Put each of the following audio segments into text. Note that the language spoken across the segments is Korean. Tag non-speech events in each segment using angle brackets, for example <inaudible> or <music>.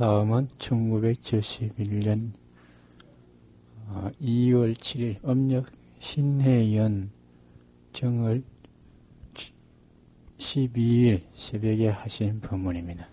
다음은 1971년 2월 7일 음력 신해연 정을 12일 새벽에 하신 법문입니다.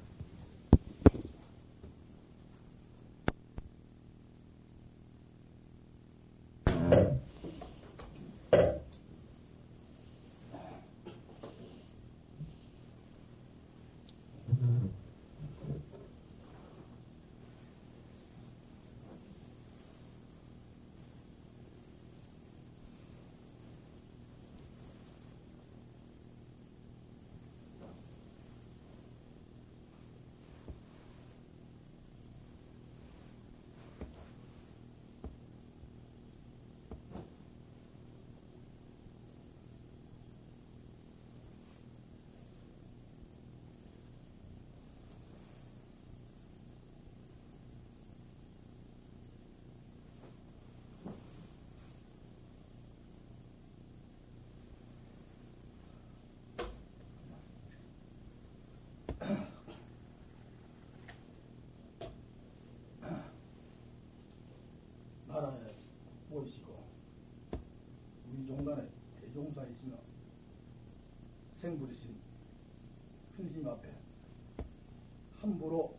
생부리신 큰심 앞에 함부로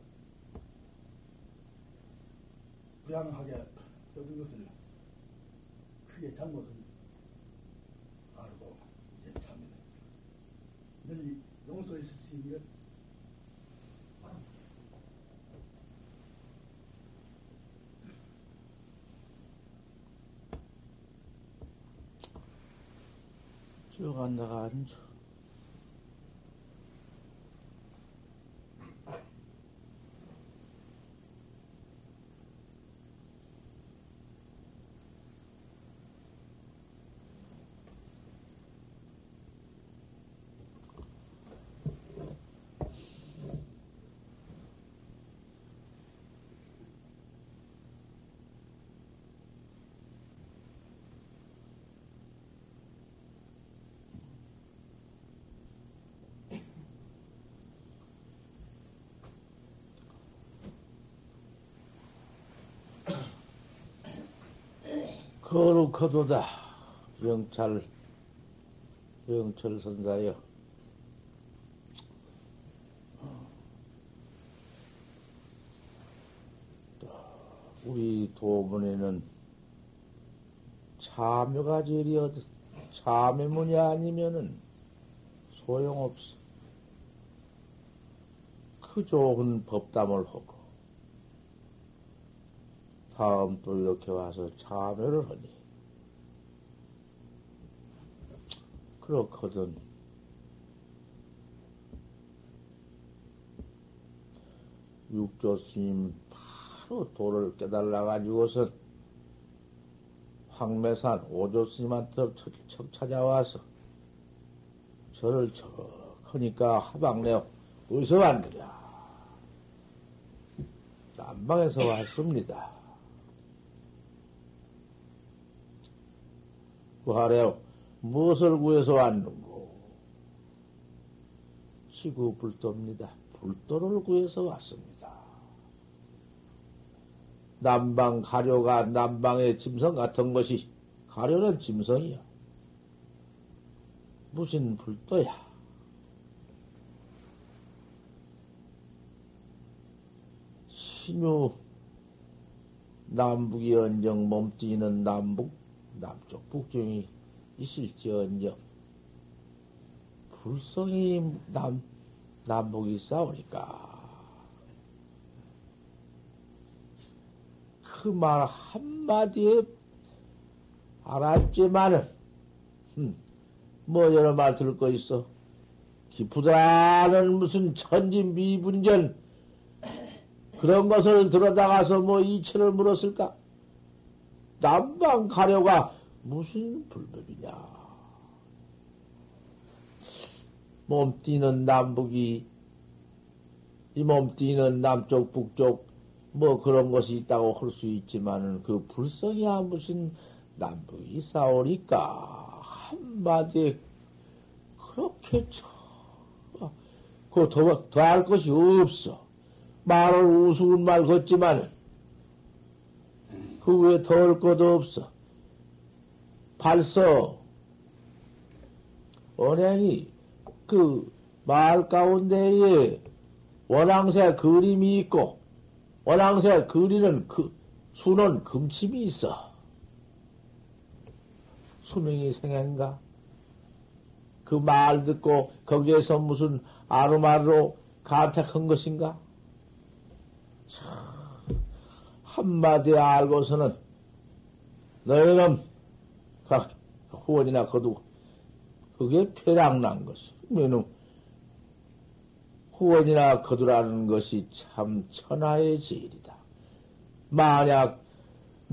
불양하게 떠든 것을 크게 잘못은 알고 이제 참늘 용서해 주시는 것쭉 앉아가 앉아. 거룩하도다. 영찰, 영철 선사여. 우리 도문에는 참여가 제일이어 참여문이 아니면은 소용없어. 그 좋은 법담을 하고, 다음 또 이렇게 와서 참여를 하니. 그렇거든. 육조 스님 바로 도를 깨달아가지고서 황매산 오조 스님한테 척 찾아와서 저를 척 하니까 하방내 어디서 왔느냐? 남방에서 왔습니다. 구하래요. 무엇을 구해서 왔는고? 지구 불도입니다. 불도를 구해서 왔습니다. 남방 가료가 남방의 짐승 같은 것이 가료는 짐승이야. 무슨 불도야? 신유 남북이 언정 몸뛰는 남북 남쪽 북중이 있을지언정 불성이 남 남북이 싸우니까 그 말 한마디에 알았지만은 음, 뭐 여러 말 들을 거 있어 기쁘다는 무슨 천진미분전 그런 것을 들어다가서 뭐 이천을 물었을까? 남방 가려가 무슨 불법이냐? 몸 뛰는 남북이, 이 몸 뛰는 남쪽, 북쪽, 뭐 그런 것이 있다고 할 수 있지만은 그 불성이야 무슨 남북이 싸우니까 한마디에 그렇게 쳐. 그더 더할 것이 없어. 말을 우스운 말 걷지만 그 위에 더할 것도 없어. 발서 언행이 그말 가운데에 원앙새 그림이 있고 원앙새 그리는 그 수는 금침이 있어. 수명이 생행가? 그 말 듣고 거기에서 무슨 아르마르로 가택한 것인가? 한마디 알고서는 너희는 후원이나 거두고 그게 폐락난 것이. 왜는 후원이나 거두라는 것이 참 천하의 제일이다. 만약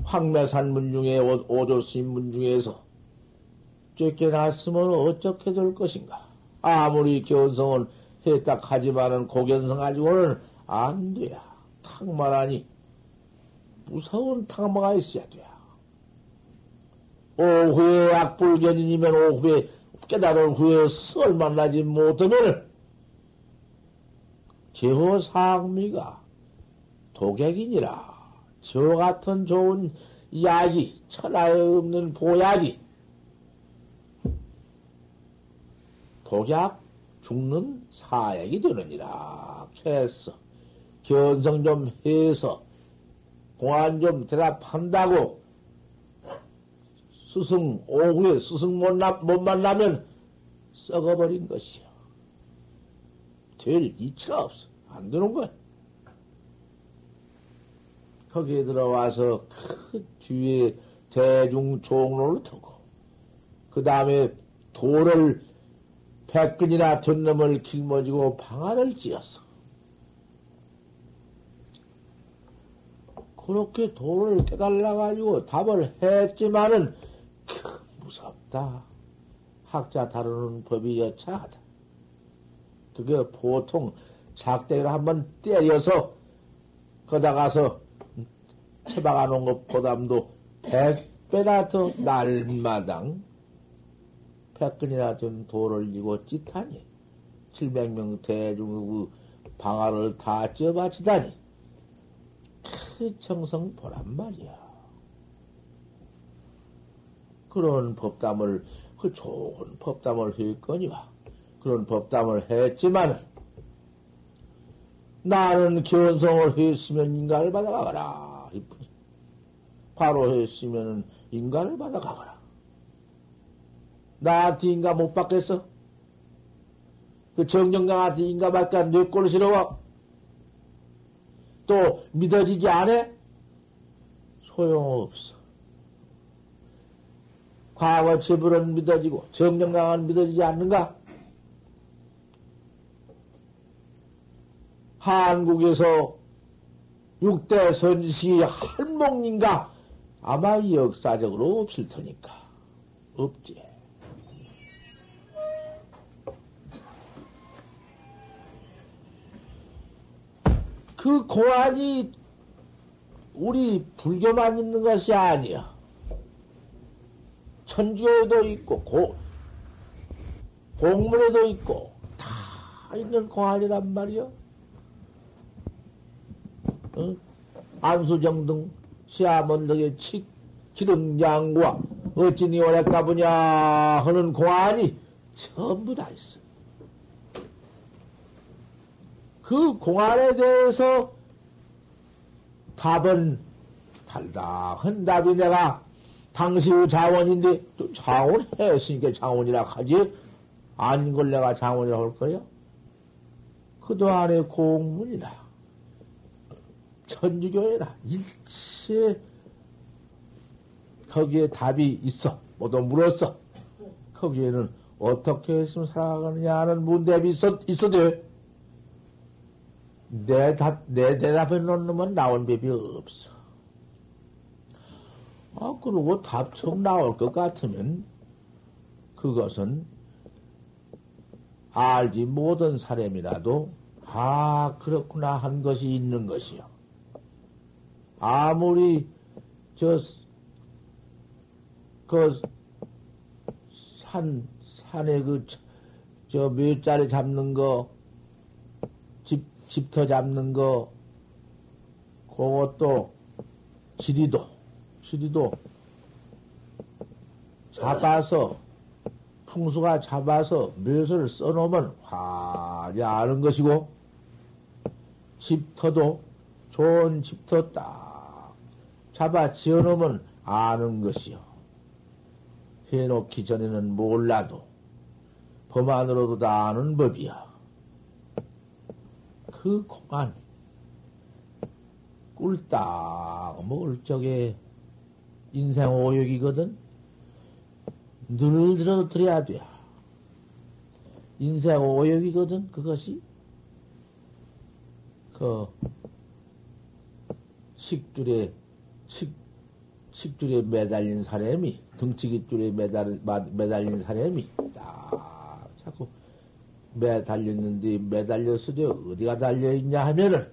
황매산 문 중에 오조스님 문 중에서 쫓겨났으면 어떻게 될 것인가? 아무리 견성을 했다 하지만은 고견성 가지고는 안 돼야. 탁말하니 무서운 탁마가 있어야 돼. 오후에 악불견인이면 오후에 깨달은 후에 썰 만나지 못하면 제호 상미가 독약이니라. 저 같은 좋은 약이 천하에 없는 보약이 독약 죽는 사약이 되느니라 했어. 견성 좀 해서 공안 좀 대답한다고 스승 오후에 스승 못, 나, 못 만나면 썩어버린 것이요. 될 이치가 없어. 안 되는 거야. 거기에 들어와서 그 뒤에 대중 종로를 타고 그 다음에 돌을 백근이나 든 놈을 길머지고 방아를 찧었어. 그렇게 돌을 깨달아가지고 답을 했지만은 무섭다. 학자 다루는 법이 여차하다. 그게 보통 작대기를 한번 때려서 거다 가서 처박아 놓은 것보담도 백 배나 더 날마당 백근이나 된 돌을 이고 찌타니 700명 대중 그 방아를 다 쪄바치다니 그 청성 보란 말이야. 그런 법담을 그 좋은 법담을 했거니와 그런 법담을 했지만 나는 견성을 했으면 인간을 받아가거라. 바로 했으면 인간을 받아가거라. 나한테 인간 못 받겠어? 그 정정강한테 인간 받까 내 꼴을 싫어와? 또 믿어지지 않아? 소용없어. 과거 체불은 믿어지고 정정강은 믿어지지 않는가? 한국에서 6대 선시 할목인가? 아마 역사적으로 없을 테니까. 없지. 그 고안이 우리 불교만 있는 것이 아니야. 천주교에도 있고, 고, 공문에도 있고, 다 있는 고안이란 말이요. 어? 안수정 등 시아먼덕의 치, 기름양과 어찌니 오래까 보냐 하는 공안이 전부 다 있어. 그 공안에 대해서 답은 달다한 답이 내가 당시의 자원인데 또 자원 했으니까 자원이라 하지. 아닌 걸 내가 자원이라고 할 거야? 그동안의 공문이라 천주교회라 일체 거기에 답이 있어. 모두 물었어. 거기에는 어떻게 했으면 살아가느냐 하는 문답이 있어, 있어도 내 답, 내 놓는 놈은 나온 법이 없어. 아, 그러고 답처럼 나올 것 같으면 그것은 알지 못한 사람이라도 아, 그렇구나 한 것이 있는 것이요. 아무리 저, 그, 산, 산에 그, 저, 몇 자리 잡는 거, 집, 집터 잡는 거, 그것도 지리도, 지리도 잡아서, 풍수가 잡아서 묘을 써놓으면 화려하는 것이고, 집터도 좋은 집터 딱 잡아 지어놓으면 아는 것이요. 해놓기 전에는 몰라도 범안으로도 다 아는 법이야. 그 공안 꿀딱 먹을 적에 인생 오욕이거든. 늘 들어드려야 돼. 인생 오욕이거든, 그것이. 그, 식줄에, 식, 식줄에 매달린 사람이, 등치기 줄에 매달, 매달린 사람이, 딱, 자꾸 매달렸는데, 매달렸으되 어디가 달려있냐 하면은,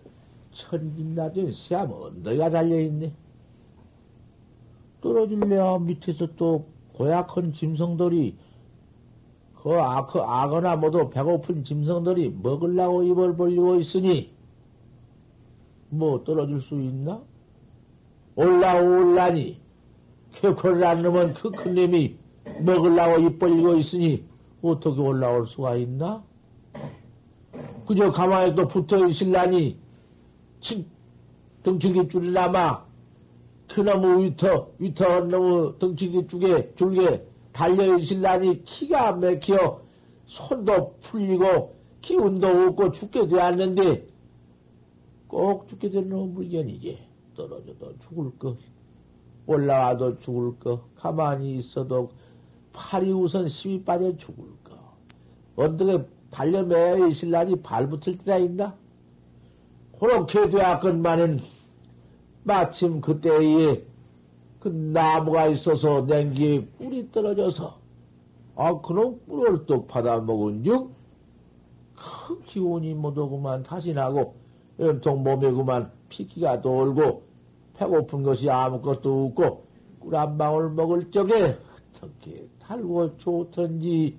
천진나된 시암 언덕이가 달려있네. 떨어질래야 밑에서 또 고약한 짐승들이 그, 아, 그 아거나 모두 배고픈 짐승들이 먹으려고 입을 벌리고 있으니 뭐 떨어질 수 있나? 올라올라니 쾌코를 안 넣으면 그 큰 놈이 먹으려고 입 벌리고 있으니 어떻게 올라올 수가 있나? 그저 가만히 또 붙어 있을라니 덩치기 줄이나마 그나무 위터, 위터 너무 덩치기 쪽에 줄게 달려 있을라니 키가 막혀 손도 풀리고 기운도 없고 죽게 되었는데 꼭 죽게 되는 물건이지. 떨어져도 죽을 거, 올라와도 죽을 거, 가만히 있어도 팔이 우선 심이 빠져 죽을 거. 언덕에 달려매여 있을라니 발붙을 때가 있나? 그렇게 되었건만은 마침 그때에 그 나무가 있어서 냉기에 꿀이 떨어져서 아 그런 꿀을 또 받아먹은 즉큰 기운이 못 오구만 다시 나고 연통 몸에 그만 피기가 돌고 배고픈 것이 아무것도 없고 꿀 한 방울 먹을 적에 어떻게 달고 좋던지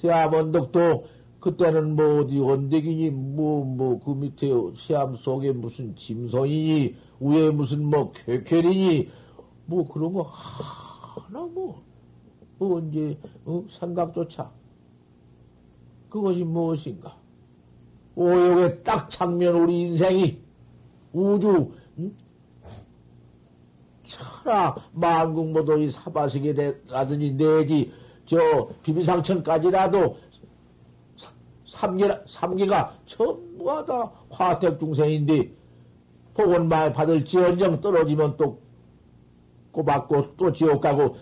시암 언덕도 그때는 뭐 어디 언덕이니 뭐 뭐 그 밑에 시암 속에 무슨 짐승이니 위에 무슨 뭐 쾌쾌리니 뭐 그런 거 하나 뭐, 뭐 언제 어? 생각조차 그것이 무엇인가? 오역의 딱 장면 우리 인생이 우주 응? 천하 만국모도 이 사바세계라든지 내지 저 비비상천까지라도 삼계라, 삼계가 전부가 다 화택 중생인데 복은 많이 받을지언정 떨어지면 또 꼬박고 또 지옥 가고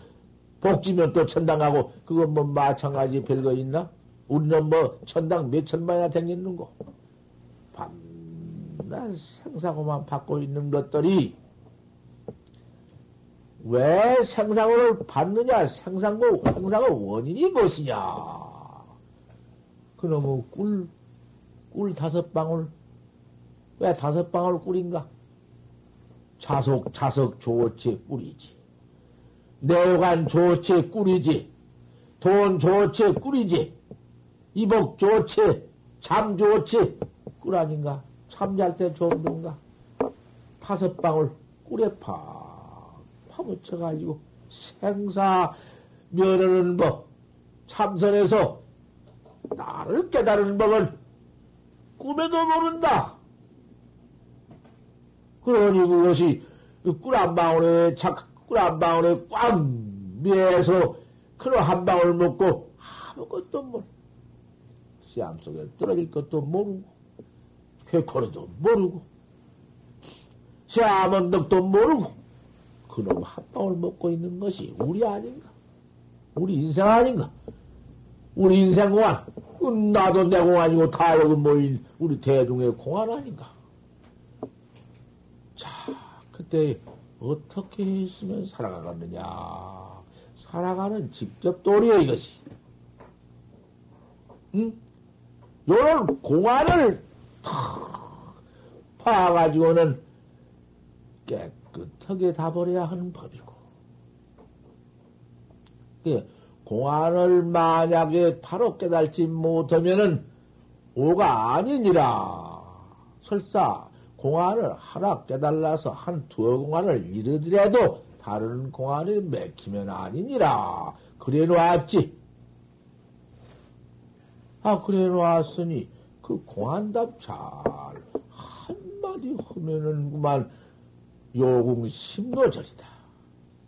복지면 또 천당 가고 그건 뭐 마찬가지 별거 있나? 우리는 뭐 천당 몇 천만이나 댕겼는고 밤낮 생사고만 받고 있는 것들이 왜 생사고를 받느냐? 생사고, 생사고 원인이 무엇이냐? 그놈의 꿀, 꿀 다섯 방울. 왜 다섯 방울 꿀인가? 자석, 자석 조체 꿀이지. 내관 조체 꿀이지. 돈 조체 꿀이지. 이복 조체, 잠 조체 꿀 아닌가? 잠잘 때 좋은 건가? 다섯 방울 꿀에 팍 파묻혀가지고 생사 면하는 법, 참선해서 나를 깨달은 법을 꿈에도 모른다. 그러니 그것이 그 꿀한 방울에 착, 꿀한 방울에 꽉 매서 그런 한 방울 먹고 아무것도 모르 시암 속에 떨어질 것도 모르고, 쾌코르도 모르고, 시암 언덕도 모르고, 그놈 한 방울 먹고 있는 것이 우리 아닌가? 우리 인생 아닌가? 우리 인생 공안, 나도 내 공안이고 다 여기 모인 우리 대중의 공안 아닌가? 자, 그때 어떻게 했으면 살아가겠느냐? 살아가는 직접 도리여 이것이. 응? 요런 공안을 탁 파가지고는 깨끗 하게 다 버려야 하는 법이고. 예, 공안을 만약에 바로 깨달지 못하면은 오가 아니니라. 설사 공안을 하나 깨달아서 한 두어 공안을 이르더라도 다른 공안이 맥히면 아니니라. 그래 놓았지. 아, 그래 놓았으니 그 공안답 잘 한마디 하면은 그만 요공 심노 절이다.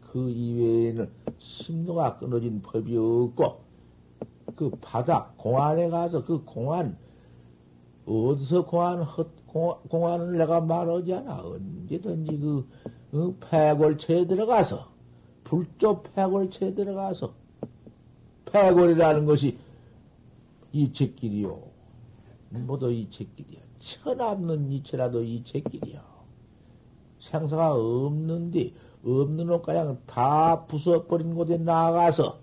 그 이외에는 심노가 끊어진 법이 없고 그 바닥 공안에 가서 그 공안 어디서 공안 헛 공안 을 내가 말하지 않아. 언제든지 그 어, 폐골체에 들어가서 불조 폐골체에 들어가서 폐골이라는 것이 이책길이요. 모두 이책길이야. 천없는 이체라도 이책길이야 생사가 없는데 없는 옷 그냥 다 부숴버린 곳에 나가서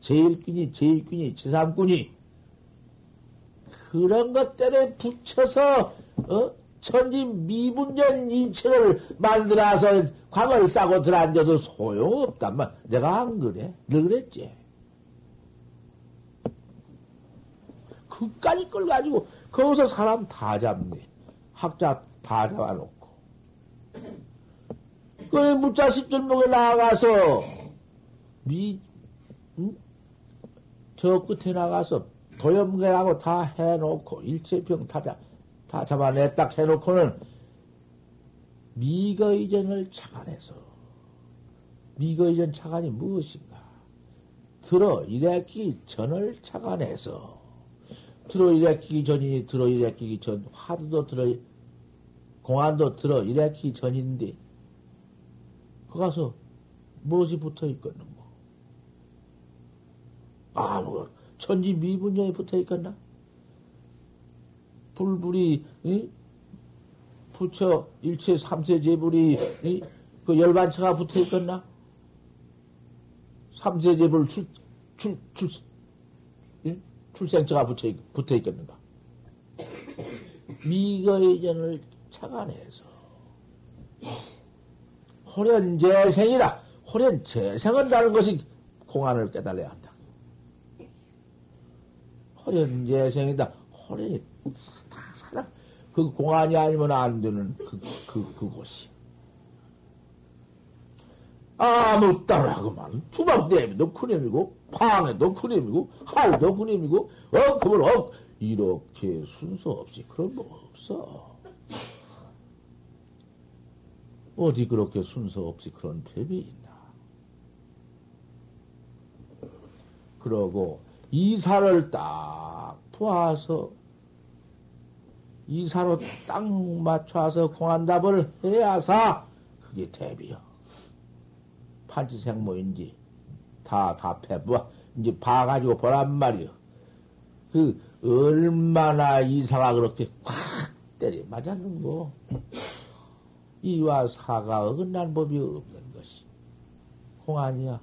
제일꾼이 제일꾼이 제삼꾼이 그런 것들에 붙여서 어? 천지 미분전 인체를 만들어서 광을 싸고 들어앉아도 소용없단 말. 내가 안 그래? 늘 그랬지. 그까지 걸 가지고 거기서 사람 다 잡네. 학자 다 잡아놓고. 그 무자 십절목에 나가서 미, 응? 저 끝에 나가서 도염계하고 다 해놓고 일체평 타자 다 잡아냈다 해놓고는 미거이전을 착안해서 미거이전 착안이 무엇인가? 들어 이래끼 전을 착안해서 들어 이래끼기 전이니 들어 이래끼기 전 화두도 들어 공안도 들어 이래끼기 전인데 그 가서 무엇이 붙어 있겠는 뭐 아무 천지 미분전이 붙어 있겠나? 불불이 이? 부처 일체 삼세 제불이 이? 그 열반처가 붙어 있겠나? 삼세 제불 출, 출, 출, 이? 출생처가 붙어, 있, 붙어 있겠는가? 미거의 전을 착안해서 호련 재생이다. 호련 재생은 다는 것이 공안을 깨달아야 한다. 호련 재생이다. 호련이 다 살아. 그 공안이 아니면 안 되는 그, 그, 그곳이. 아무 따라하고만 투박대미도 큰힘이고 방에도 큰힘이고 할도 큰힘이고 어 그걸 어 이렇게 순서 없이 그런 거 없어. 어디 그렇게 순서 없이 그런 법이 있나? 그러고 이사를 딱 부어서 이사로 딱 맞춰서 공안답을 해야사 그게 대비요. 판치생모인지 다 답해봐. 이제 봐가지고 보란 말이요. 그 얼마나 이사가 그렇게 콱 때리 맞았는 거. 이와 사가 어긋난 법이 없는 것이 공안이야.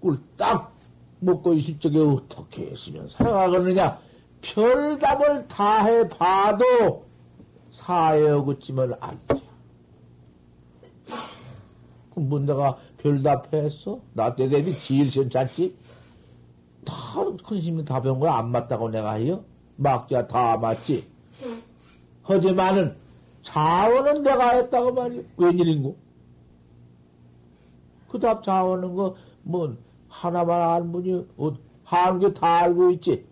꿀딱 먹고 있을 적에 어떻게 했으면 살아가겠느냐? 별답을 다 해봐도 사에 어긋지면 안 돼. 그럼 뭐 내가 별답했어? 나 때 대비 지일 시험짰지? 다 큰심이 다 배운 거안 맞다고 내가 해요? 막자 다 맞지? 하지만은 자원은 내가 했다고 말이야. 웬일인고? 그 답 자원은 거, 뭐, 하나만 아는 분이, 어, 하는 게다 알고 있지.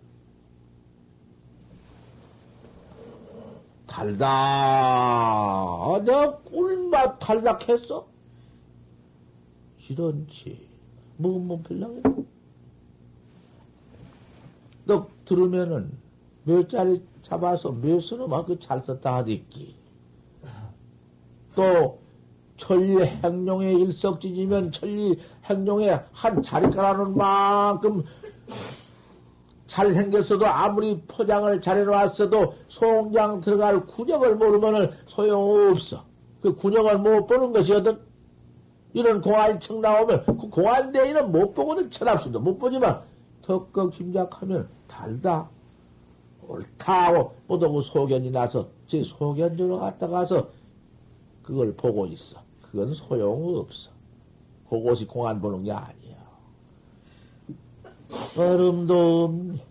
달다. 내가 꿀맛 탈락했어? 이런지. 먹은 몸 별랑해. 너 들으면은 몇 자리 잡아서 몇 수는 그잘 썼다 하겠기. 또 천리 행룡의 일석지지면 천리 행룡의 한 자리 깔아놓은 만큼 잘생겼어도 아무리 포장을 잘해놨어도 송장 들어갈 군역을 모르면은 소용없어. 그 군역을 못 보는 것이거든. 이런 공안청 나오면 그 공안대인은 못 보거든. 철합수도 못 보지만 덕극 짐작하면 달다. 옳다 하고 뽀도고 소견이 나서 제 소견으로 갔다 가서 그걸 보고 있어. 그건 소용없어. 그것이 공안 보는 게 아니야. 얼음도 없네.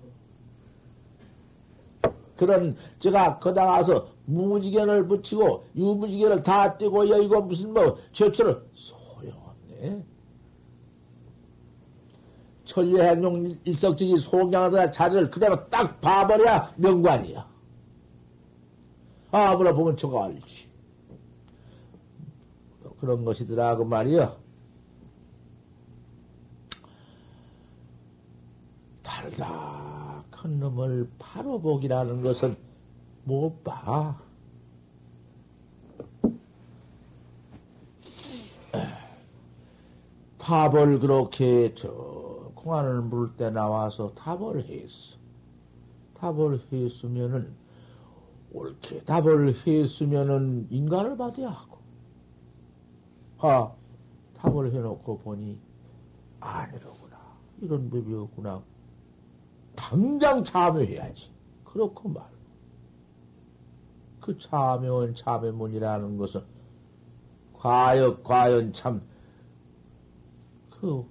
그런 제가 거다 가서 무지견을 붙이고 유무지견을 다 떼고 여이고 무슨 뭐 저처럼 소용없네. 천리행용 일석적이 소경하다 자리를 그대로 딱 봐버려야 명관이야. 아무나 보면 저거 알지. 그런 것이더라, 그 말이야. 달다 큰 놈을 바로 보기라는 것은 못 봐. 탑을 그렇게 저 공안을 물을 때 나와서 탑을 했어. 탑을 했으면은 옳게 답을 했으면은 인간을 받아야 하고, 아, 답을 해놓고 보니 아니로구나. 이런 법이었구나. 당장 참여해야지. 그렇고 말. 그 참여원 참여문이라는 것은 과연 과연 참 그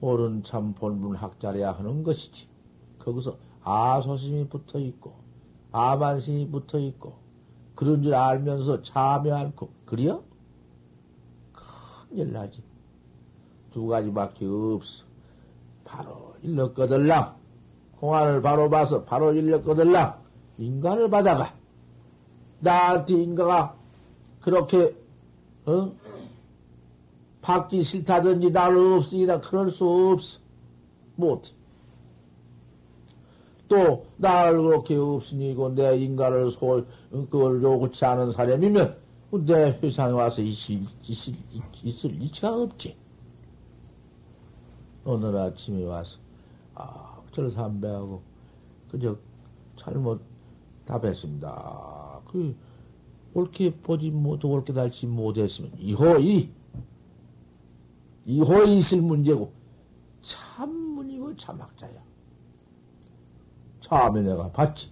옳은 참 본분 학자래야 하는 것이지. 거기서 아소심이 붙어 있고 아만심이 붙어 있고 그런 줄 알면서 참여 않고 그래요? 큰일 나지. 두 가지밖에 없어. 바로 일러 꺼들랑 공안을 바로 봐서 바로 일러 꺼들랑 인간을 받아가 나한테 인가가 그렇게 어? 받기 싫다든지 나를 없으니까 그럴 수 없어. 못해. 또, 나를 그렇게 없으니 고 내 인간을 소, 그걸 요구치 않은 사람이면 내 회상에 와서 있을, 있을, 있을 이치가 없지. 오늘 아침에 와서, 아, 절 삼배하고, 그저 잘못 답했습니다. 그, 옳게 보지 못하고 옳게 달지 못했으면, 이호이, 이호이 있을 문제고, 참문이고 참학자야. 참에 내가 봤지.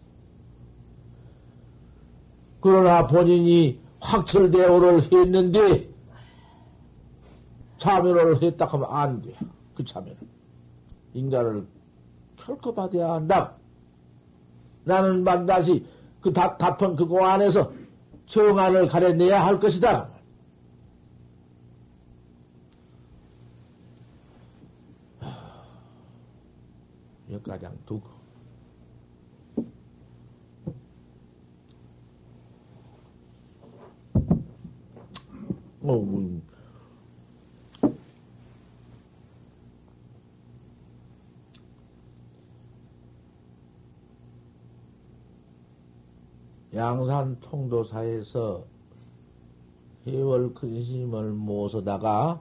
그러나 본인이 확철대오를 했는데, 참여를 했다 하면 안 돼. 그 참여는. 인간을 결코 받아야 한다. 나는 반드시 그 답, 답은 그거 안에서 정안을 가려내야 할 것이다. 여기까지 두고. 어, 뭐, 양산 통도사에서 해월 근심을 모셔다가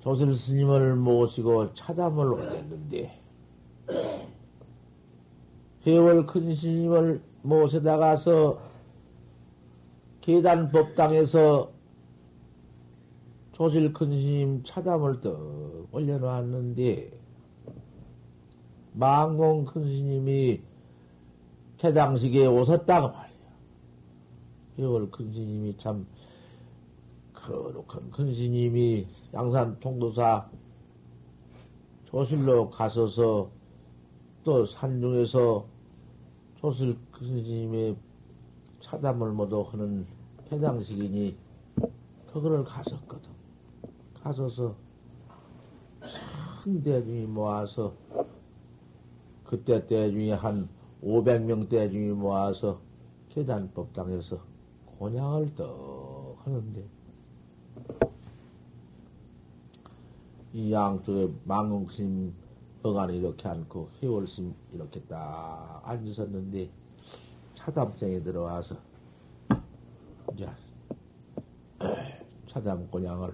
조실 스님을 모시고 차담을 올렸는데 해월 근심을 모셔다가서 계단 법당에서 조실 큰 스님 차담을 떡 올려놓았는데 망공 큰 스님이 개당식에 오셨다고 말이야. 이걸 큰 스님이 참 거룩한 큰 스님이 양산 통도사 조실로 가서서 또 산중에서 조실 큰 스님의 차담을 모두 하는 해당식이니 그거를 갔었거든. 가서서 큰 대중이 모아서 그때 대중이 한 500명 대중이 모아서 계단법당에서 곤양을 떡 하는데 이 양쪽에 망공스님 어간에 이렇게 앉고 회월심 이렇게 딱 앉으셨는데 차담생에 들어와서 이제 차담 곤양을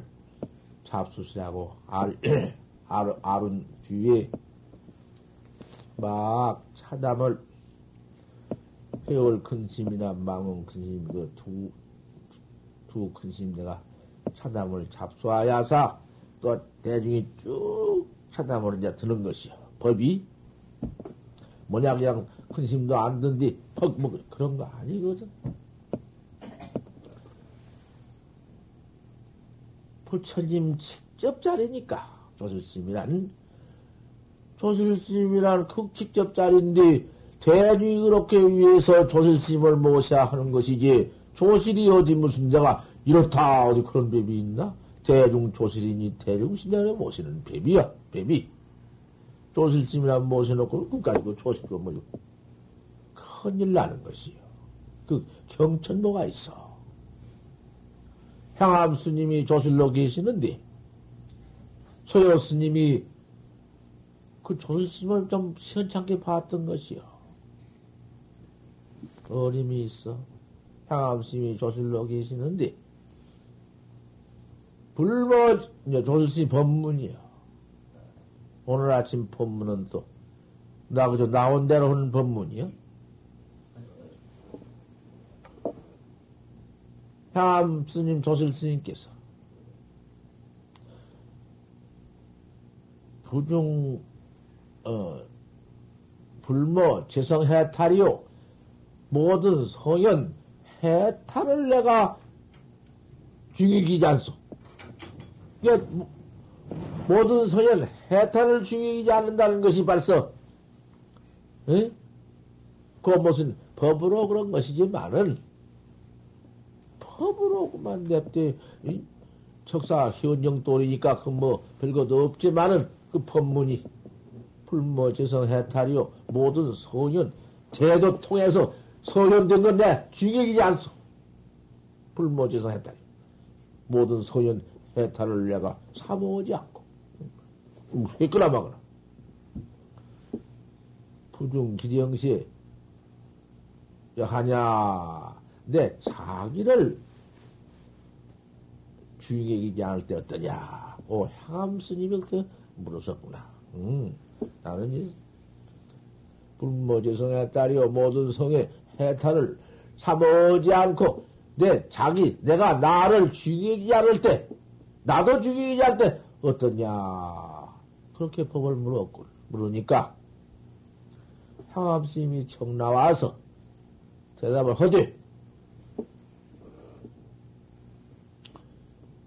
잡수시라고 알, <clears throat> 알, 알은 뒤에 막 차담을 회월 큰심이나 망원 큰심 그두두 큰심 내가 차담을 잡수하야사 또 대중이 쭉 차담을 이제 드는 것이요 법이 뭐냐 그냥 큰심도 안 든디 퍽 먹 그런 거 아니거든. 부처님 직접 자리니까 조실심이란 조실스님이란 극직접 자리인데 대중이 그렇게 위해서 조실스님을 모셔야 하는 것이지 조실이 어디 무슨 내가 이렇다 어디 그런 뱀이 있나? 대중 조실이니 대중 신장에 모시는 뱀이야 뱀이 조실스님이란 모셔놓고 끝까지 그 조실도 뭐 큰일 나는 것이요. 그 경천모가 있어. 향암 스님이 조실로 계시는데 소요 스님이 그 조실 스님을 좀 시원찮게 봤던 것이요. 어림이 있어. 향암 스님이 조실로 계시는데 불모 조실 스님 법문이요. 오늘 아침 법문은 또 나 그저 나온 대로 하는 법문이요. 향암 스님, 조실 스님께서 부중, 어, 불모, 재성 해탈이요. 모든 성현 해탈을 내가 중이기지 않소. 그러니까 모든 성현 해탈을 중이기지 않는다는 것이 벌써, 에? 그 무슨 법으로 그런 것이지만은, 법으로 그만 냅대, 척사 현정돌이니까 그 뭐 별것도 없지만은 그 법문이 불모재성 해탈이요. 모든 소년 대도 통해서 소년된 건내 중역이지 않소. 불모재성 해탈이 모든 소년 해탈을 내가 사모하지 않고. 회끄나 막거나. 부중 기령시 여하냐 내 자기를 주인에게지 않을 때 어떠냐? 오, 향암 스님이 그렇게 물었었구나. 음, 나는 이 불모지성의 딸이요 모든 성의 해탈을 삼어지 않고 내 자기 내가 나를 죽이지 않을 때 나도 죽이지 않을 때 어떠냐 그렇게 법을 물었고 물으니까 향암 스님이 청 나와서 대답을 하되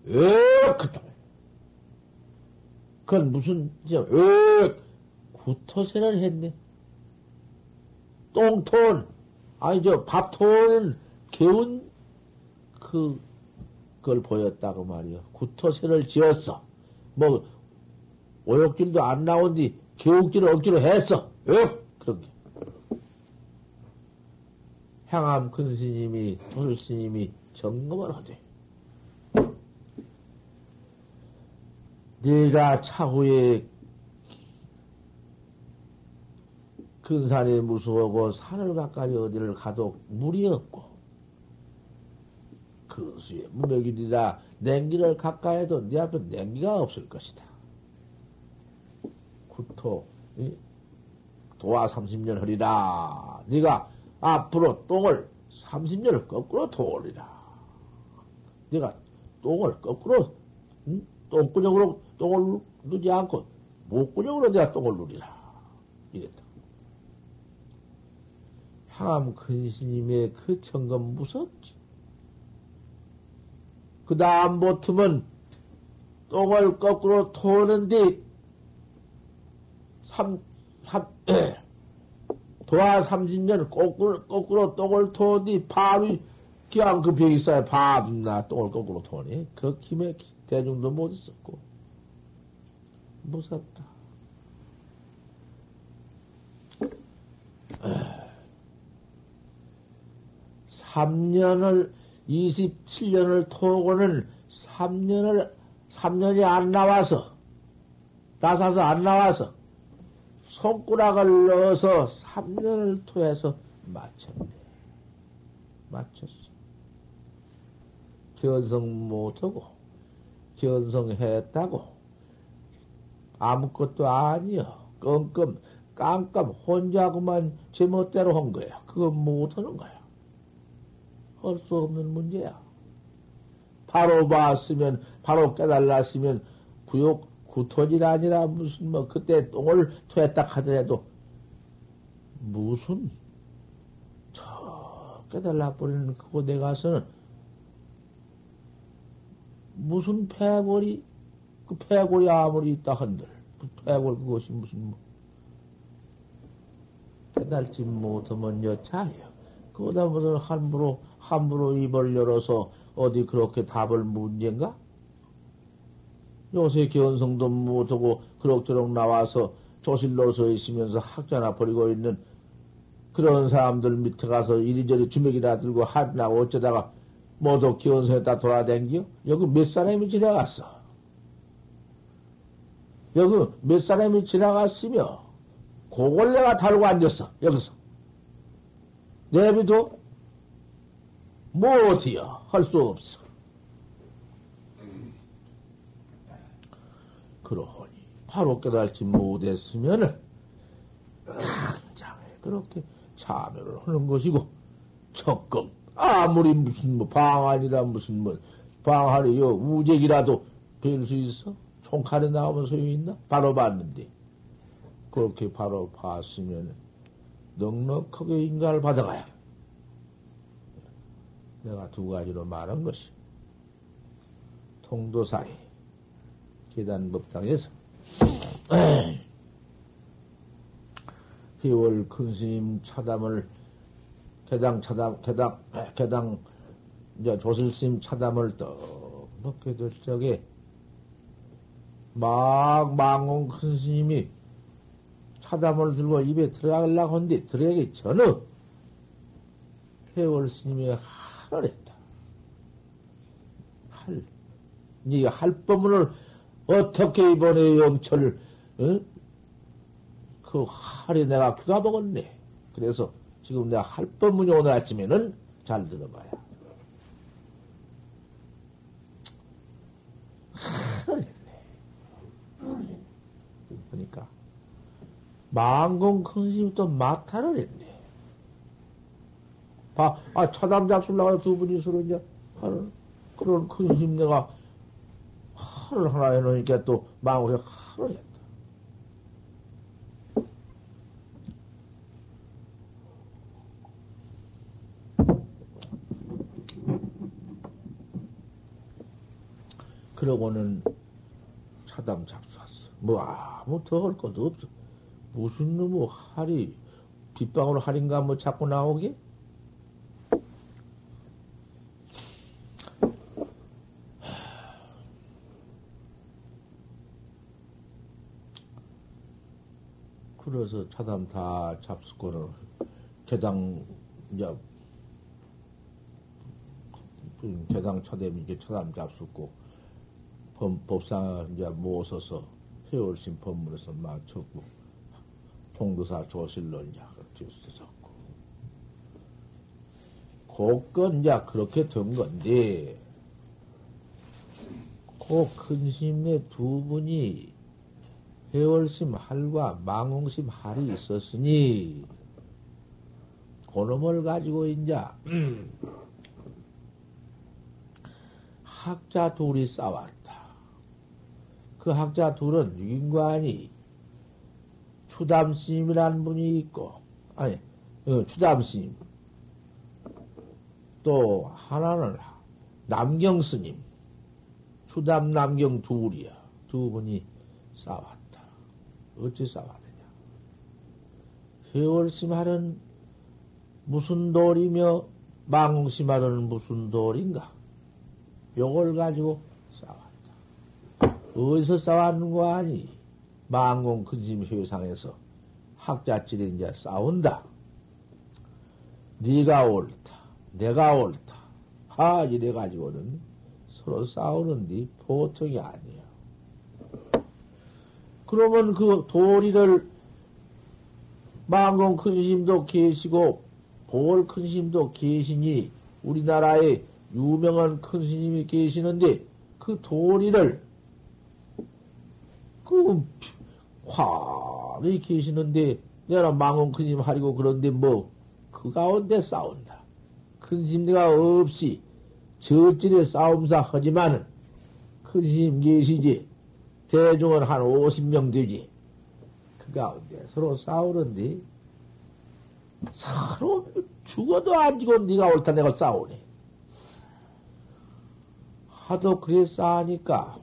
에, 그다. 그건 무슨, 저, 에, 구토세를 했네. 똥톤, 아니, 저, 밥톤은 개운, 그, 그걸 보였다고 말이요. 구토세를 지었어. 뭐, 오욕질도 안 나온 뒤, 개욱질을 억지로 했어. 에, 그런 게. 향암 큰 스님이, 조술 스님이 점검을 하되. 네가 차후에 큰 산이 무서워고 산을 가까이 어디를 가도 물이 없고 그 수에 무명이니라 냉기를 가까이 해도 네 앞에 냉기가 없을 것이다. 구토 도화 30년 허리라 네가 앞으로 똥을 30년을 거꾸로 도리라 네가 똥을 거꾸로 응? 똥구녕으로 똥을 누지 않고 목구녕으로 내가 똥을 누리라. 이랬다. 항암 큰 스님의 그 청검 무섭지. 그 다음 보틈은 똥을 거꾸로 토는데 삼, 삼, <clears throat> 도화 30년 거꾸로, 거꾸로 똥을 토는데 바위, 그냥 그 벽이 있어야 밥나 똥을 거꾸로 토니. 그 김에 대중도 못 있었고. 무섭다. 3년을, 27년을 토고는 3년을, 3년이 안 나와서, 나사서 안 나와서, 손가락을 넣어서 3년을 토해서 맞췄네. 맞췄어. 견성 못하고, 견성했다고, 아무것도 아니여. 껌껌, 깜깜, 혼자 그만 제멋대로 한 거야. 그거 못하는 거야. 할 수 없는 문제야. 바로 봤으면, 바로 깨달았으면, 구욕, 구토질 아니라 무슨 뭐, 그때 똥을 토했다 하더라도, 무슨, 저, 깨달아 버리는 그곳에 가서는, 무슨 폐골이 그 폐골이 아무리 있다 한들, 그 폐골 그것이 무슨, 뭐, 깨달지 못하면 여차요. 그거다 무슨 함부로, 함부로 입을 열어서 어디 그렇게 답을 문제인가? 요새 견성도 못하고 그럭저럭 나와서 조실로서 있으면서 학자나 버리고 있는 그런 사람들 밑에 가서 이리저리 주먹이나 들고 하나고 어쩌다가 모두 기원성에다 돌아댕겨? 여기 몇 사람이 지나갔어? 여기 몇 사람이 지나갔으며, 그걸 내가 달고 앉았어, 여기서. 내비도, 뭐, 어디야? 할수 없어. 그러하니, 바로 깨달지 못했으면은, 당장에 그렇게 참여를 하는 것이고, 적금, 아무리 무슨 뭐 방안이라 무슨 뭐, 방안이 요 우적이라도 뵐 수 있어? 총칼에 나오면 소용이 있나? 바로 봤는데. 그렇게 바로 봤으면 넉넉하게 인가를 받아가야. 내가 두 가지로 말한 것이 통도사에 계단법당에서 희월 큰 스님 차담을 개당 차담 개당 개당 이제 조실 스님 차담을 떡 먹게 될 적에 막 망공 큰 스님이 차담을 들고 입에 들어가려고 하는데 들어가기 전에 회월 스님이 할을 했다. 할. 이 할 법문을 어떻게 이번에 영철을, 어? 그 할에 내가 귀가 먹었네. 그래서 지금 내가 할 법문이 오늘 아침에는 잘 들어봐야. 할을 그러니까 망공 큰 스님이 또 마타를 했네. 봐, 아, 차담 잡술라고 두 분이 서로 이제 하는 그런 큰 스님 내가 하를 하나 해놓으니까 또 망공에 하를 했다. 그러고는 차담 잡수었어. 뭐 아무 더 할 것도 없어. 무슨 놈의 할이 빗방울 할인가 뭐 자꾸 나오게? 그래서 차담 다 잡수고는 개당 이제 개당 차담 이게 차담 잡수고 법, 상 이제 모서서 회월심 법문에서 맞췄고 통도사 조실론 약을 뒤었었고. 그건 이제 그렇게 된 건데 그큰 스님네 두 분이 회월심 할과 망홍심 할이 있었으니 그놈을 가지고 이제 학자 둘이 싸웠다. 그 학자 둘은 유인관이 추담스님이라는 분이 있고, 아니, 어, 추담스님. 또 하나는 남경스님. 추담, 남경 둘이야. 두 분이 싸웠다. 어찌 싸웠느냐. 회월심하는 무슨 돌이며 망심하는 무슨 돌인가? 요걸 가지고 어디서 싸웠는 거 아니? 망공 근심 회상에서 학자질이 이제 싸운다. 네가 옳다. 내가 옳다. 하 이래 가지고는 서로 싸우는데 보통이 아니야. 그러면 그 도리를 망공 큰심도 계시고 보월 큰심도 계시니 우리나라에 유명한 큰 스님이 계시는데 그 도리를 그, 화이 계시는데, 내가 망원 큰님 하리고 그런데 뭐, 그 가운데 싸운다. 큰심내가 없이, 저질에 싸움사 하지만은, 큰 심 계시지. 대중은 한 50명 되지. 그 가운데 서로 싸우는데, 서로 죽어도 안 죽어 네가 옳다 내가 싸우네. 하도 그래 싸우니까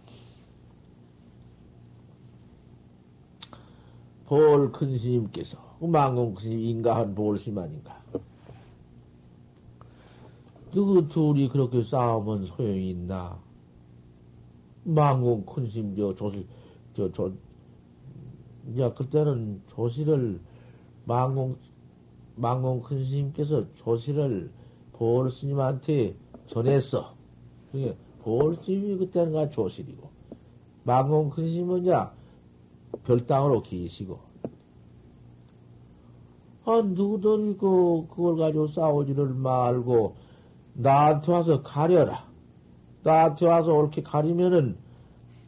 벌큰 스님께서, 그 망공 큰 스님 인가한 벌심 아닌가. 누구 둘이 그렇게 싸우면 소용이 있나? 망공 큰 스님, 저, 조실, 저, 저, 야, 그때는 조실을, 망공, 망공 큰 스님께서 조실을 보월 스님한테 전했어. 그게 보월 스님이 그때는 조실이고, 망공 큰 스님은 야, 별당으로 계시고, 아, 누구든 그, 그걸 가지고 싸우지를 말고, 나한테 와서 가려라. 나한테 와서 옳게 가리면은,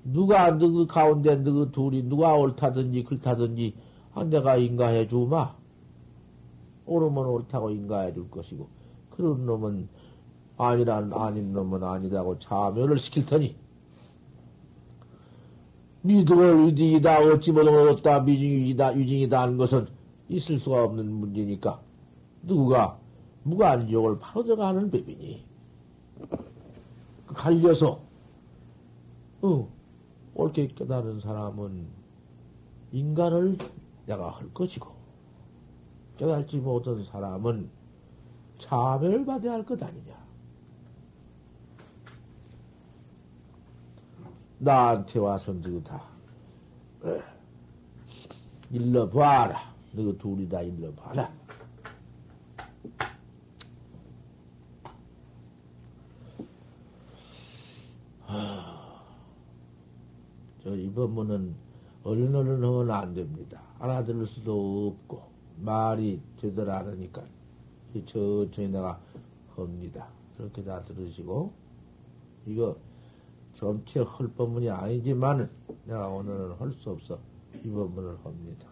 누가 너그 가운데 너그 둘이 누가 옳다든지 그렇다든지 아, 내가 인가해 주마. 옳으면 옳다고 인가해 줄 것이고 그런 놈은 아니란 아닌 놈은 아니다고 자멸을 시킬 테니 믿음을 유딩이다 어찌 못하다 미징이다 유징이다 하는 것은 있을 수가 없는 문제니까 누가 무관지옥을 바로 들어가는 법이니 갈려서 어, 옳게 깨달은 사람은 인간을 내가 할 것이고, 깨달지 못한 사람은 차별받아야 할 것 아니냐. 나한테 와서 너희 다 일러 봐라. 너희 둘이 다 일러 봐라. 저 이번 문은 얼른 얼른 하면 안 됩니다. 알아들을 수도 없고 말이 제대로 안하니까 천천히 내가 합니다. 그렇게 다 들으시고 이거 전체 헐 법문이 아니지만 내가 오늘은 할 수 없어 이 법문을 합니다.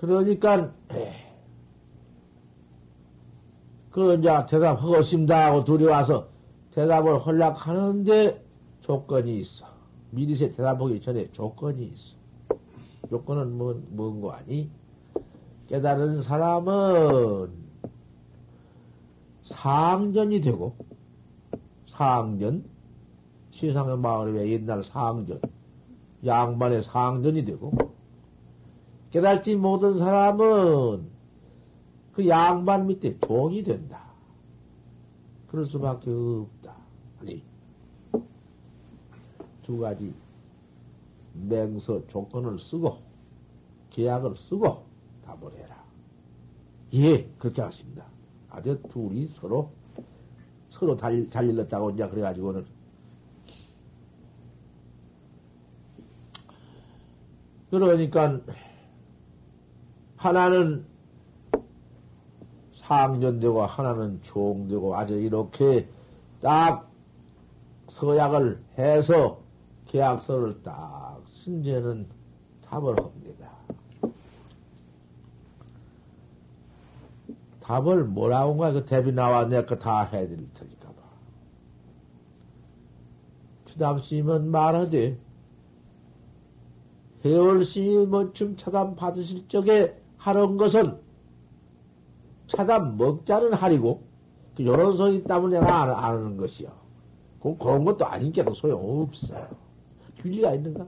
그러니까 그 이제 대답하고 있습니다 하고 둘이 와서 대답을 헐락 하는데 조건이 있어. 미리세 대답하기 전에 조건이 있어. 조건은 뭐, 뭔거 아니? 깨달은 사람은 상전이 되고, 상전, 세상의 마을에 옛날 상전, 양반의 상전이 되고, 깨달지 못한 사람은 그 양반 밑에 종이 된다. 그럴 수밖에 없다. 아니, 두 가지 맹서 조건을 쓰고, 계약을 쓰고 답을 해라. 예, 그렇게 하십니다. 아주 둘이 서로, 서로 잘, 잘 일렀다고 이제 그래가지고는. 그러니까, 하나는 상전되고 하나는 종되고 아주 이렇게 딱 서약을 해서 계약서를 딱 쓴죄는 답을 합니다. 답을 뭐라고 한거야? 그 대비 나와 내가 다 해드릴 테니까 봐. 추담스님은 말하되, 해월스님이 먼춤 차담 받으실 적에 하는 것은 차담 먹자는 하리고, 그 요런 소리 때문에 내가 하는 것이요. 그, 그런 것도 아니니까 소용없어요. 윤리가 있는가?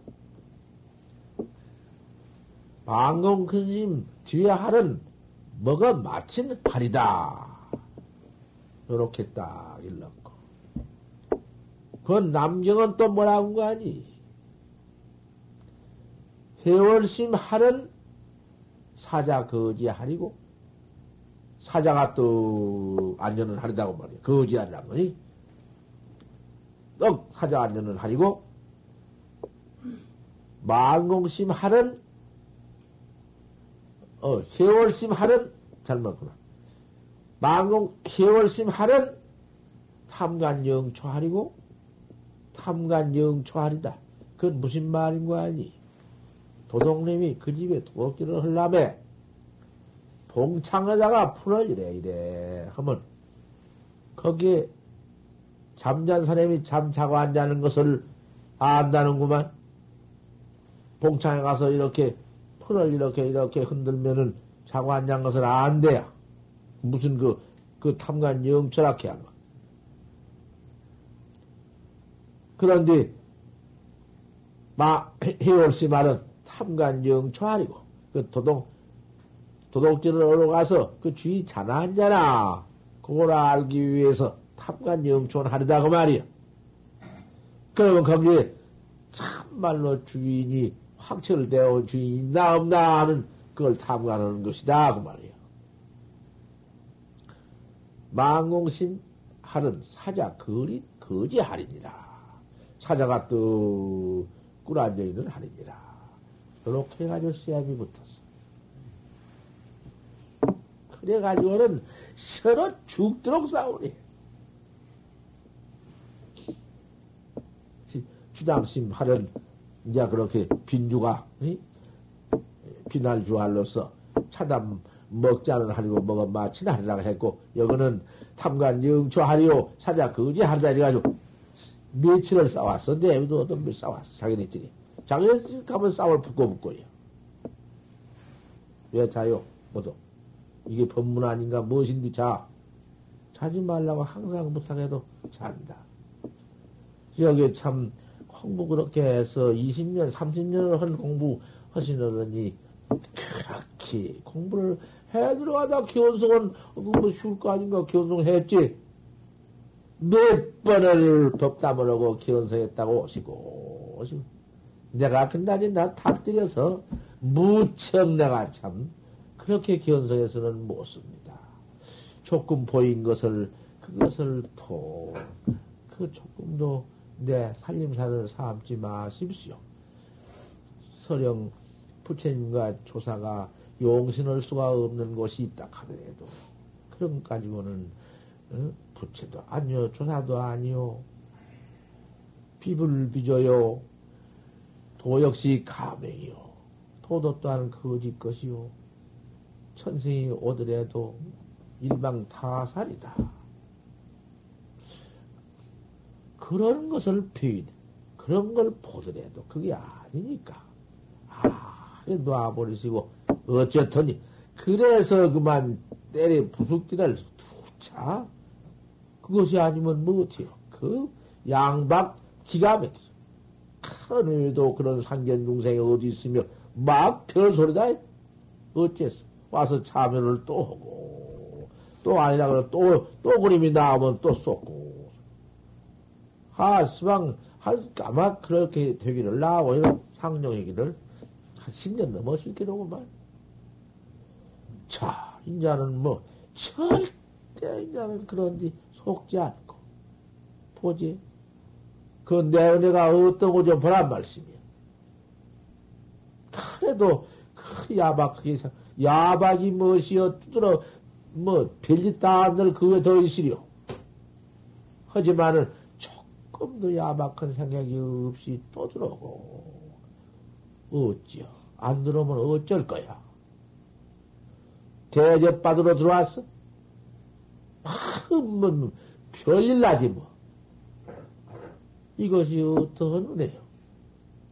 방공 큰심 뒤에 하는 먹어 마친 팔이다. 요렇게 딱 일렀고. 그 남경은 또 뭐라고 아니? 회월심 하는 사자 거지 하리고, 사자가 또 안전을 하리다고 말이야. 거지 하리란 거니? 떡 사자 안전을 하리고, 만공심 하는, 어, 해월심 하는, 잘못구나. 만공, 해월심 하는 탐관영초 하리고, 탐관영초 하리다. 그건 무슨 말인 거 아니? 도둑님이 그 집에 도끼를 흘라매, 동창에다가 풀을 이래, 이래 하면, 거기에 잠잔 사람이 잠 자고 앉아는 것을 안다는구만. 봉창에 가서 이렇게 풀을 이렇게 이렇게 흔들면은 자고 앉은 것을 안돼야. 무슨 그, 그 탐관 한 거. 그런데 마, 해올씨 말은 탐관정초아니고, 그 도둑, 도둑질을 하러 가서 그 주인 자나 한자나, 그걸 알기 위해서 탐관정초는 하려다 그 말이야. 그러면 거기에 참말로 주인이 대온 주인이 있나 없나 하는 그걸 탐관하는 것이다 그 말이야. 망공심 하는 사자 거리 거지 하리니라. 사자가 또 꿀 앉아 있는 하리니라. 이렇게 해가지고 시합이 붙었어. 그래가지고는 서로 죽도록 싸우니. 주당심 하는, 이제 그렇게 빈주가, 비날 주할로서 차담 먹자는 하리고 먹어 마치나 하리라고 했고, 여기는 탐관 영초 하리요, 사자 거지 하리다 이래가지고, 며칠을 싸웠어. 내비도 어떤 몇 싸웠어. 자기네끼리. 자기네끼리 가면 싸울 붙고 붙고요. 왜 자요? 모두. 이게 법문 아닌가? 무엇인지 자. 자지 말라고 항상 부탁해도 잔다. 여기 참 공부 그렇게 해서 20년, 30년을 한 공부 하시느니 그렇게 공부를 해 들어가다 기원성은 그뭐 쉬울 거 아닌가? 기원성 했지. 몇 번을 법담을 하고 기원성 했다고 오시고 오시고. 내가 그날이 나탁 들여서 무척 내가 참 그렇게 기원성에서는 못 씁니다. 조금 보인 것을 그것을 또그 조금도 내 살림살을 삼지 마십시오. 서령 부처님과 조사가 용신할 수가 없는 곳이 있다 하더라도 그런 가지고는 어? 부처도 아니요 조사도 아니요 비불 비조요 도 역시 가맹이요 도도 또한 거짓 것이요 천생이 오더라도 일방 타살이다. 그런 것을 피, 그런 걸 보더라도 그게 아니니까. 아, 놔버리시고, 어쨌더니, 그래서 그만 때려 부숙기를 두자. 그것이 아니면 뭐 어때요? 그 양박 기가 막히 죠. 큰일도 그런 상견중생이 어디 있으며 막 별소리다. 어째서? 와서 참여를 또 하고, 또 아니라 그러 또, 또 그림이 나오면 또 쏟고. 하, 스방, 한, 아마 그렇게 되기를, 이런 상령이기를 한 10년 넘었을 기로구만. 자, 인자는 뭐, 절대 인자는 그런지 속지 않고, 보지. 그 내가 어떤 거좀 보란 말씀이야. 그래도 그 야박하게 야박이 무엇이여 두드러 뭐 다안들 그외 더 있으려. 하지만은 조금도 야박한 생각이 없이 또 들어오고 어찌요? 안 들어오면 어쩔 거야? 대접받으러 들어왔어? 뭐, 별일 나지 뭐. 이것이 어떠한 은혜요?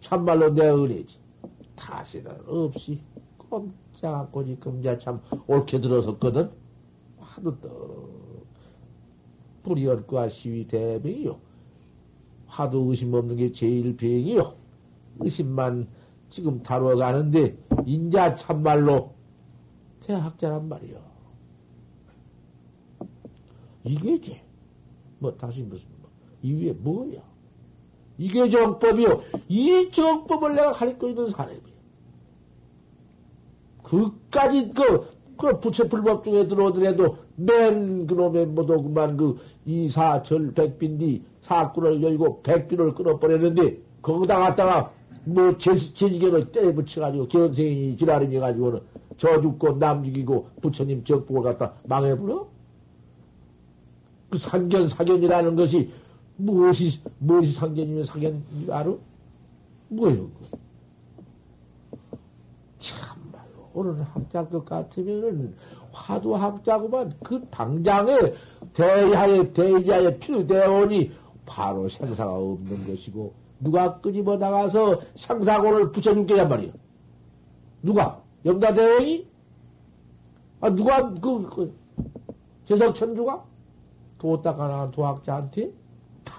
참말로 내 은혜지. 다시는 없이 꼼짝하고 지금 참 옳게 들어섰거든. 하도 떡 불이언과 시위 대병이요. 하도 의심 없는 게 제일 병이요. 의심만 지금 다뤄가는데 인자 참말로 대학자란 말이요. 이게지. 뭐 다시 무슨 뭐, 이 위에 뭐야? 이게 정법이요. 이 정법을 내가 가르쳐 있는 사람이야. 그까지 그, 그 부채 불법 중에 들어오더라도 맨 그놈의 모두 그만 그 이사절 백빈디 사구를 열고 백빈을 끊어버렸는데 거기다 갖다가 뭐 제, 제지경을 떼 붙여가지고 견생이 지랄이 해가지고는 저 죽고 남 죽이고 부처님 적복을 갖다 망해버려? 그 상견, 사견이라는 것이 무엇이, 무엇이 상견이면 사견, 알아? 뭐예요? 참말로. 오늘 학자 것 같으면은 화두 학자구만 그 당장에 대하에, 대자에 필요되오니 바로 생사가 없는 것이고, 누가 끄집어 나가서 상사고를 붙여줄 게란 말이야. 누가? 영다대원이? 아, 누가, 그, 그, 재석천주가? 도닦아나간 도학자한테?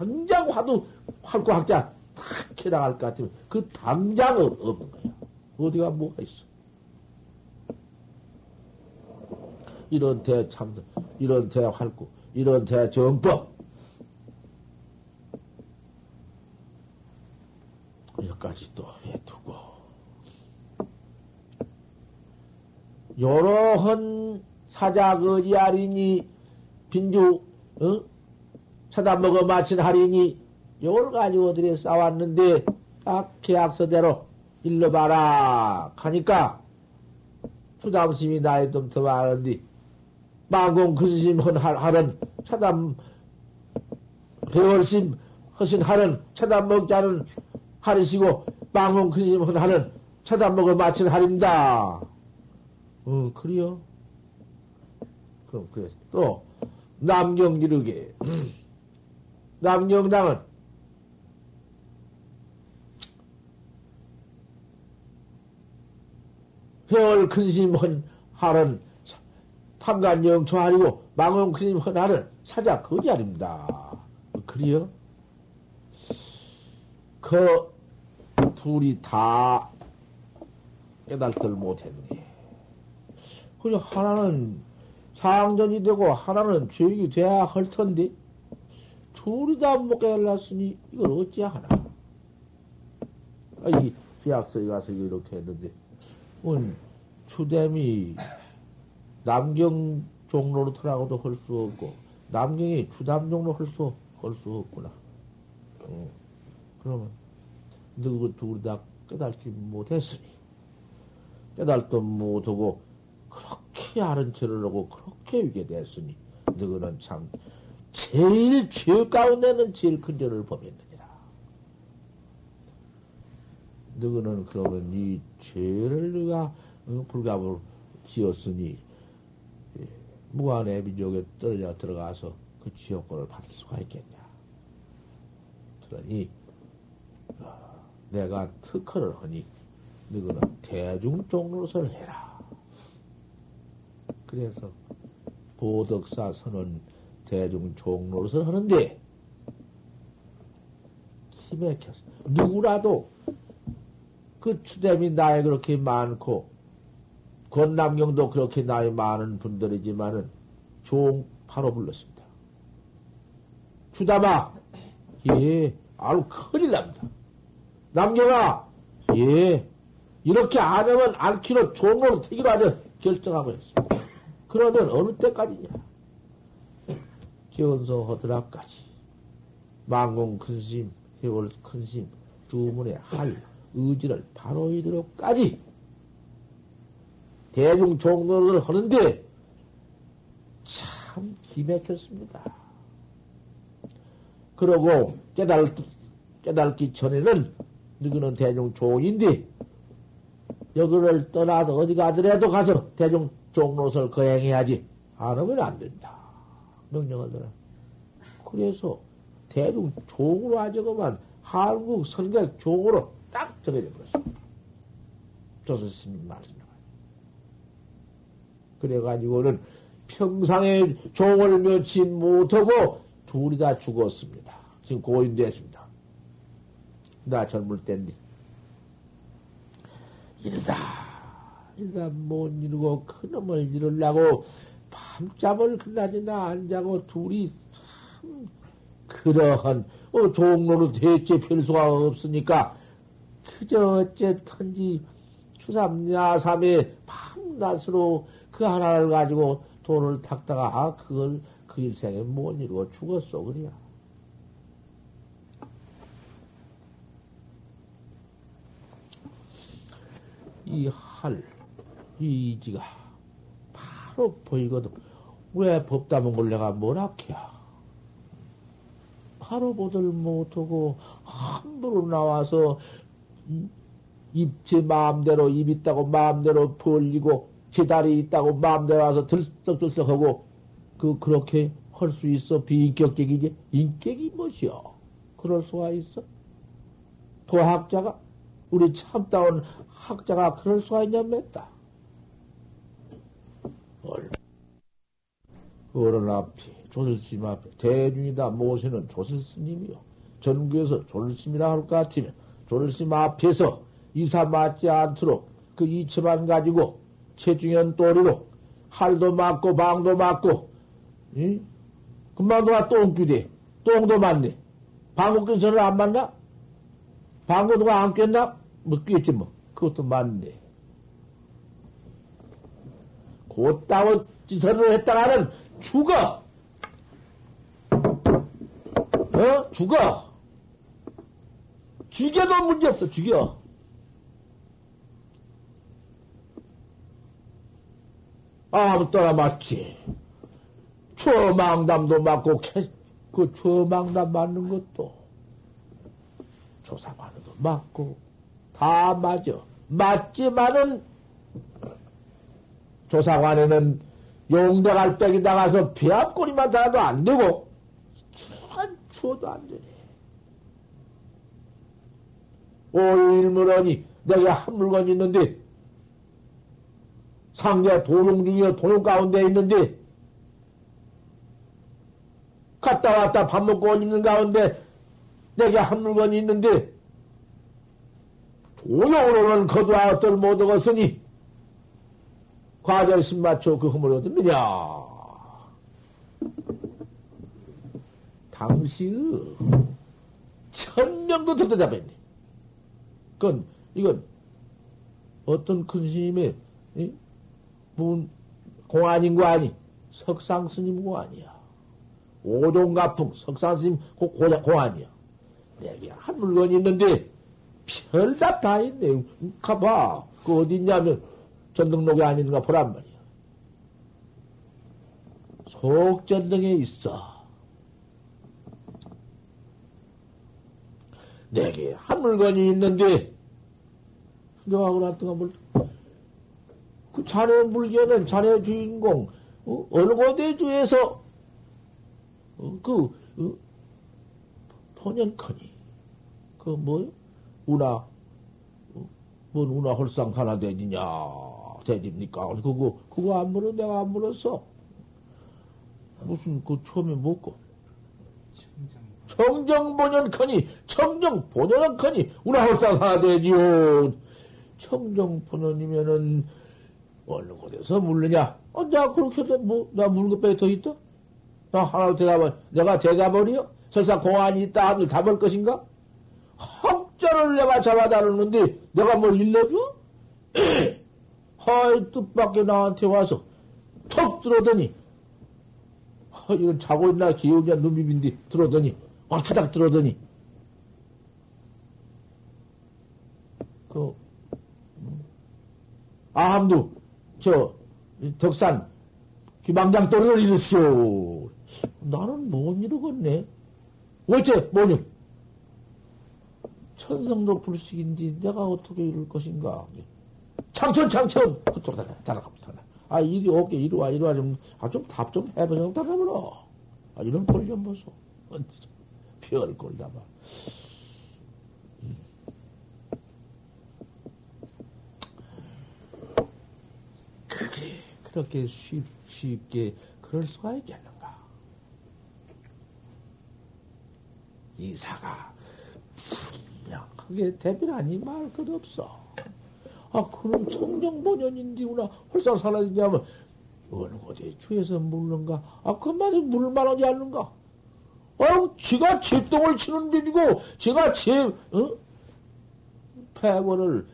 당장 화두, 활구학자, 탁해 나갈 것 같으면 그 당장 없는 거야. 어디가 뭐가 있어. 이런 대참, 이런 대활구, 이런 대정법. 여기까지 또 해두고. 여러한 사자거지 하리니, 빈주, 어? 쳐다 먹어 마친 하리니, 요걸 가지고 어디에 싸웠는데, 딱 계약서대로 일러봐라. 하니까, 부담심이 나이 좀더 많은데, 망공 근심 하는 차담 배월심 허신 하는 차담 먹자는 하리시고 망공 근심 하는 차담 먹을 마친 하입니다. 어, 그래요? 그럼 그래. 또 남경 이르게 남경당은 회월 근심 하는 탐관영초 아니고 망원크림 헌하는 사자 그 자리입니다. 그래요? 그 둘이 다 깨달들 못했네. 그냥 하나는 상전이 되고 하나는 죄익이 돼야 할 텐데 둘이 다 못 깨달았으니 이걸 어찌하나? 아, 이 비약서에 가서 이렇게 했는데, 은 추댐이 남경 종로로 터라고도 할 수 없고, 남경이 추담 종로 할 수, 할 수 없구나. 어. 그러면, 누구 둘 다 깨달지 못했으니, 깨달도 못하고, 그렇게 아는 체를 하고, 그렇게 위게 됐으니, 너는 참, 제일 죄 가운데는 제일 큰 죄를 범했느니라. 너는 그러면 이 죄를 네가 어, 불갑을 지었으니, 무한의 민족에 떨어져 들어가서 그 지옥권을 받을 수가 있겠냐. 그러니, 어, 내가 특허를 하니, 너는 대중 종로를 해라. 그래서, 보덕사 선언 대중 종로를 하는데, 힘맥혔어. 누구라도 그 추대미 나이 그렇게 많고, 권남경도 그렇게 나이 많은 분들이지만은 종 바로 불렀습니다. 주다마, 예, 아유, 큰일 납니다. 남경아, 예, 이렇게 안 하면 안키로 종으로 태기로 하자 결정하고 있습니다. 그러면 어느 때까지냐? 기원서 허드라까지 망공 큰심, 해월 큰심, 주문에 할 의지를 바로 이도록까지 대중 종로를 하는데 참 기맥혔습니다. 그러고 깨달, 깨달기 전에는 누구는 대중 종인데 여기를 떠나서 어디 가더라도 가서 대중 종로를 거행해야지. 안 하면 안 된다. 명령을 내라. 그래서 대중 종으로 하자고만 한국 선객 종으로 딱 정해져 버렸습니다. 조선 스님 말씀. 그래가지고는 평상에 종을 며치 못하고 둘이 다 죽었습니다. 지금 고인됐습니다. 나 젊을 때인데. 이러다, 이러다 못 이루고 큰놈을 이루려고 밤잠을 그나저나 안 자고 둘이 참 그러한 어, 종로는 대체 별수가 없으니까 그저 어쨌든지 추삼야삼에 밤낮으로 그 하나를 가지고 돈을 탁다가, 아, 그걸 그 일생에 못 이루고 죽었어, 그래야. 이 할, 이 이지가 바로 보이거든. 왜 법담은 걸 내가 뭐라 해야? 바로 보들 못하고 함부로 나와서 입제 마음대로 입 있다고 마음대로 벌리고 제 다리 있다고 마음대로 와서 들썩들썩하고 그 그렇게 할 수 있어? 비인격적이지 인격이 뭐시여? 그럴 수가 있어? 도학자가 우리 참다운 학자가 그럴 수가 있냐 맸다 어른 앞에 조슬스님 앞에 대중이다 모시는 조슬스님이요 전국에서 조르심이라 할 것 같으면 조르심 앞에서 이사 맞지 않도록 그 이체만 가지고 최중현 또리로 할도 맞고 방도 맞고 응? 금방 도가 똥규대 똥도 맞네 방구 낀 전을 안 맞나? 방구 누가 안 꼈나? 뭐 꼈지 뭐 그것도 맞네 곧따고 짓을 했다가는 죽어 어? 죽어 죽여도 문제없어 죽여 아무 따라 맞지. 초망담도 맞고, 그 초망담 맞는 것도, 조사관도 맞고, 다 맞아. 맞지만은, 조사관에는 용대갈 빽이 나가서 배 앞꼬리만 달아도 안 되고, 한 추워도 안 되네. 오일물원이 내가 한 물건 있는데, 상대 도롱 중에 도롱 가운데 있는데, 갔다 왔다 밥 먹고 있는 가운데 내게 한 물건이 있는데, 도용으로는 거두어 어떨 못 얻었으니, 과절 신맞춰 그 흠을 얻으느냐. 당시의 천명도 들대답했네. 그건, 이건, 어떤 큰 스님의, 이? 문, 공안인 거 아니? 석상 스님 공안이야. 오종가풍 석상 스님 공안이야. 내게 한 물건이 있는데, 별답 다 있네. 가봐. 그 어디 있냐면, 전등록에 아닌가 보란 말이야. 속전등에 있어. 내게 한 물건이 있는데, 뭘, 그 자네 물건은 자네 주인공, 어? 어느 곳에 주에서, 어, 그, 어? 본연커니, 그 뭐, 우나, 어? 뭔 우나 홀상 하나 되느냐, 되집니까? 그거, 그거 안 물어, 내가 안 물었어. 무슨, 그 처음에 먹고. 청정본연커니, 청정본연커니, 되지요. 청정본연이면은, 어느 곳에서 물느냐? 어, 내가 그렇게 해도 뭐, 나 물는 것밖에 더 있다? 나 하나 대답을, 내가 대답을이요? 설사 공안이 있다 하늘 답을 것인가? 학자를 내가 잡아다루는데 내가 뭘 일러줘? <clears throat> 하이, 뜻밖에 나한테 와서 턱 들어더니, 하, 이건 자고 있나 기운이야 눈비빈디 들어더니, 와타닥 들어더니, 그, 음, 아함도 저, 덕산, 기방장 또리를 이루시오. 나는 못 이루겠네. 어째, 뭐냐? 천성도 불식인지 내가 어떻게 이룰 것인가. 창천, 창천! 그쪽으로 따라갑니다. 아, 이리 오게, 이리 와, 이리 와, 좀, 아, 좀 답 좀 해보자고 따라보라. 아, 이런 꼴 좀 보소. 별 꼴다 봐. 그게 그렇게 쉽, 쉽게 그럴 수가 있겠는가? 이사가 분명하게 대비라니 말 것 없어. 아, 그럼 청정본연인디구나. 홀상 사라지냐면 어느 곳에 주에서 물는가? 아, 그만이 물만 하지 않는가? 아유, 지가 제 똥을 치는 데이고, 제가 제, 어? 패권을,